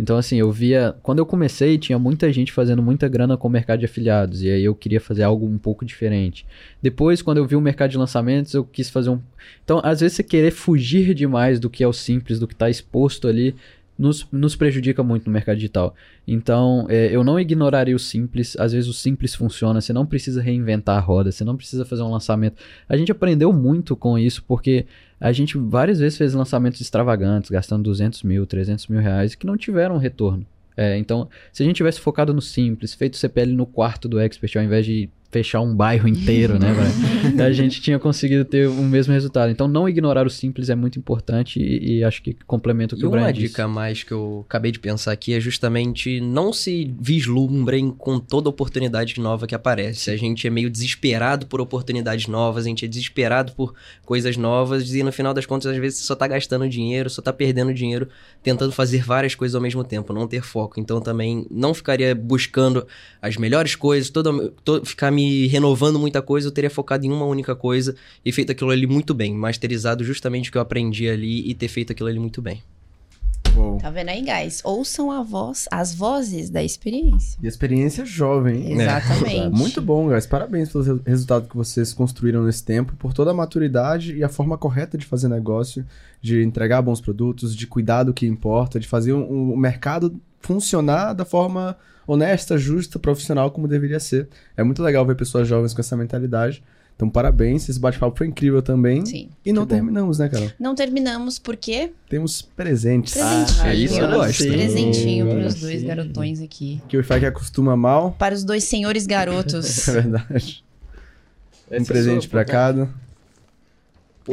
Então, assim, eu via. Quando eu comecei, tinha muita gente fazendo muita grana com o mercado de afiliados. E aí eu queria fazer algo um pouco diferente. Depois, quando eu vi o mercado de lançamentos, eu quis fazer um. Então, às vezes, você querer fugir demais do que é o simples, do que está exposto ali, nos, nos prejudica muito no mercado digital. Então, é, eu não ignoraria o simples. Às vezes, o simples funciona. Você não precisa reinventar a roda. Você não precisa fazer um lançamento. A gente aprendeu muito com isso, porque a gente várias vezes fez lançamentos extravagantes, gastando 200 mil, 300 mil reais, que não tiveram retorno. É, então, se a gente tivesse focado no simples, feito CPL no quarto do Expert, ao invés de fechar um bairro inteiro, né, velho? a gente tinha conseguido ter o mesmo resultado. Então, não ignorar o simples é muito importante e, e acho que complementa o que E o Brian uma disse. dica mais que eu acabei de pensar aqui é justamente não se vislumbrem com toda oportunidade nova que aparece. A gente é meio desesperado por oportunidades novas, a gente é desesperado por coisas novas e no final das contas às vezes você só tá gastando dinheiro, só tá perdendo dinheiro tentando fazer várias coisas ao mesmo tempo, não ter foco. Então também não ficaria buscando as melhores coisas, toda, to- ficar me renovando muita coisa, eu teria focado em uma única coisa e feito aquilo ali muito bem, masterizado justamente o que eu aprendi ali e ter feito aquilo ali muito bem. Uou. Tá vendo aí, guys? Ouçam a voz, as vozes da experiência. E experiência jovem, hein? Exatamente. Muito bom, guys. Parabéns pelo re- resultado que vocês construíram nesse tempo, por toda a maturidade e a forma correta de fazer negócio, de entregar bons produtos, de cuidar do que importa, de fazer o um, mercado funcionar da forma honesta, justa, profissional como deveria ser. É muito legal ver pessoas jovens com essa mentalidade. Então, parabéns. Esse bate-papo foi incrível também. Sim. E não Que bom. terminamos, né, Carol? Não terminamos porque Temos presentes. presentinho. Ah, isso eu gosto. Presentinho Agora pros dois sim. garotões aqui. Que o Wi-Fi que acostuma mal. Para os dois senhores garotos. É verdade. Um presente pra pô, cada.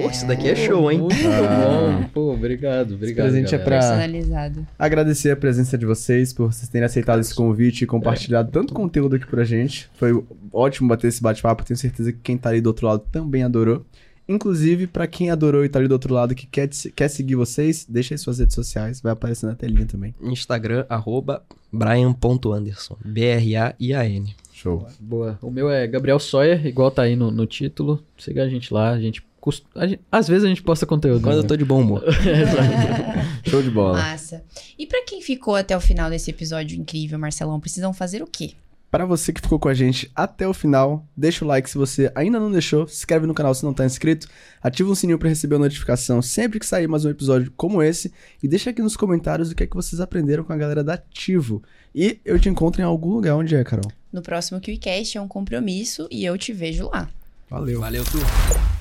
Pô, isso daqui é show, hein? Muito Ah. bom. Pô, obrigado, obrigado. presente é galera. pra- Personalizado. Agradecer a presença de vocês por vocês terem aceitado esse convite e compartilhado tanto conteúdo aqui pra gente. Foi ótimo bater esse bate-papo. Tenho certeza que quem tá ali do outro lado também adorou. Inclusive, pra quem adorou e tá ali do outro lado que quer, quer seguir vocês, deixa aí suas redes sociais, vai aparecer na telinha também. Instagram, arroba brian.anderson. B-R-A-I-A-N. Show. Boa. O meu é Gabriel Sawyer, igual tá aí no, no título. Siga a gente lá, a gente, gente- Às vezes a gente posta conteúdo. Quando né? eu tô de bom humor. Show de bola. Massa. E pra quem ficou até o final desse episódio incrível, Marcelão, precisam fazer o quê? Para você que ficou com a gente até o final, deixa o like se você ainda não deixou, se inscreve no canal se não tá inscrito, ativa o sininho para receber a notificação sempre que sair mais um episódio como esse e deixa aqui nos comentários o que é que vocês aprenderam com a galera da Ativo. E eu te encontro em algum lugar onde é, Carol. No próximo QCast é um compromisso e eu te vejo lá. Valeu. Valeu, turma.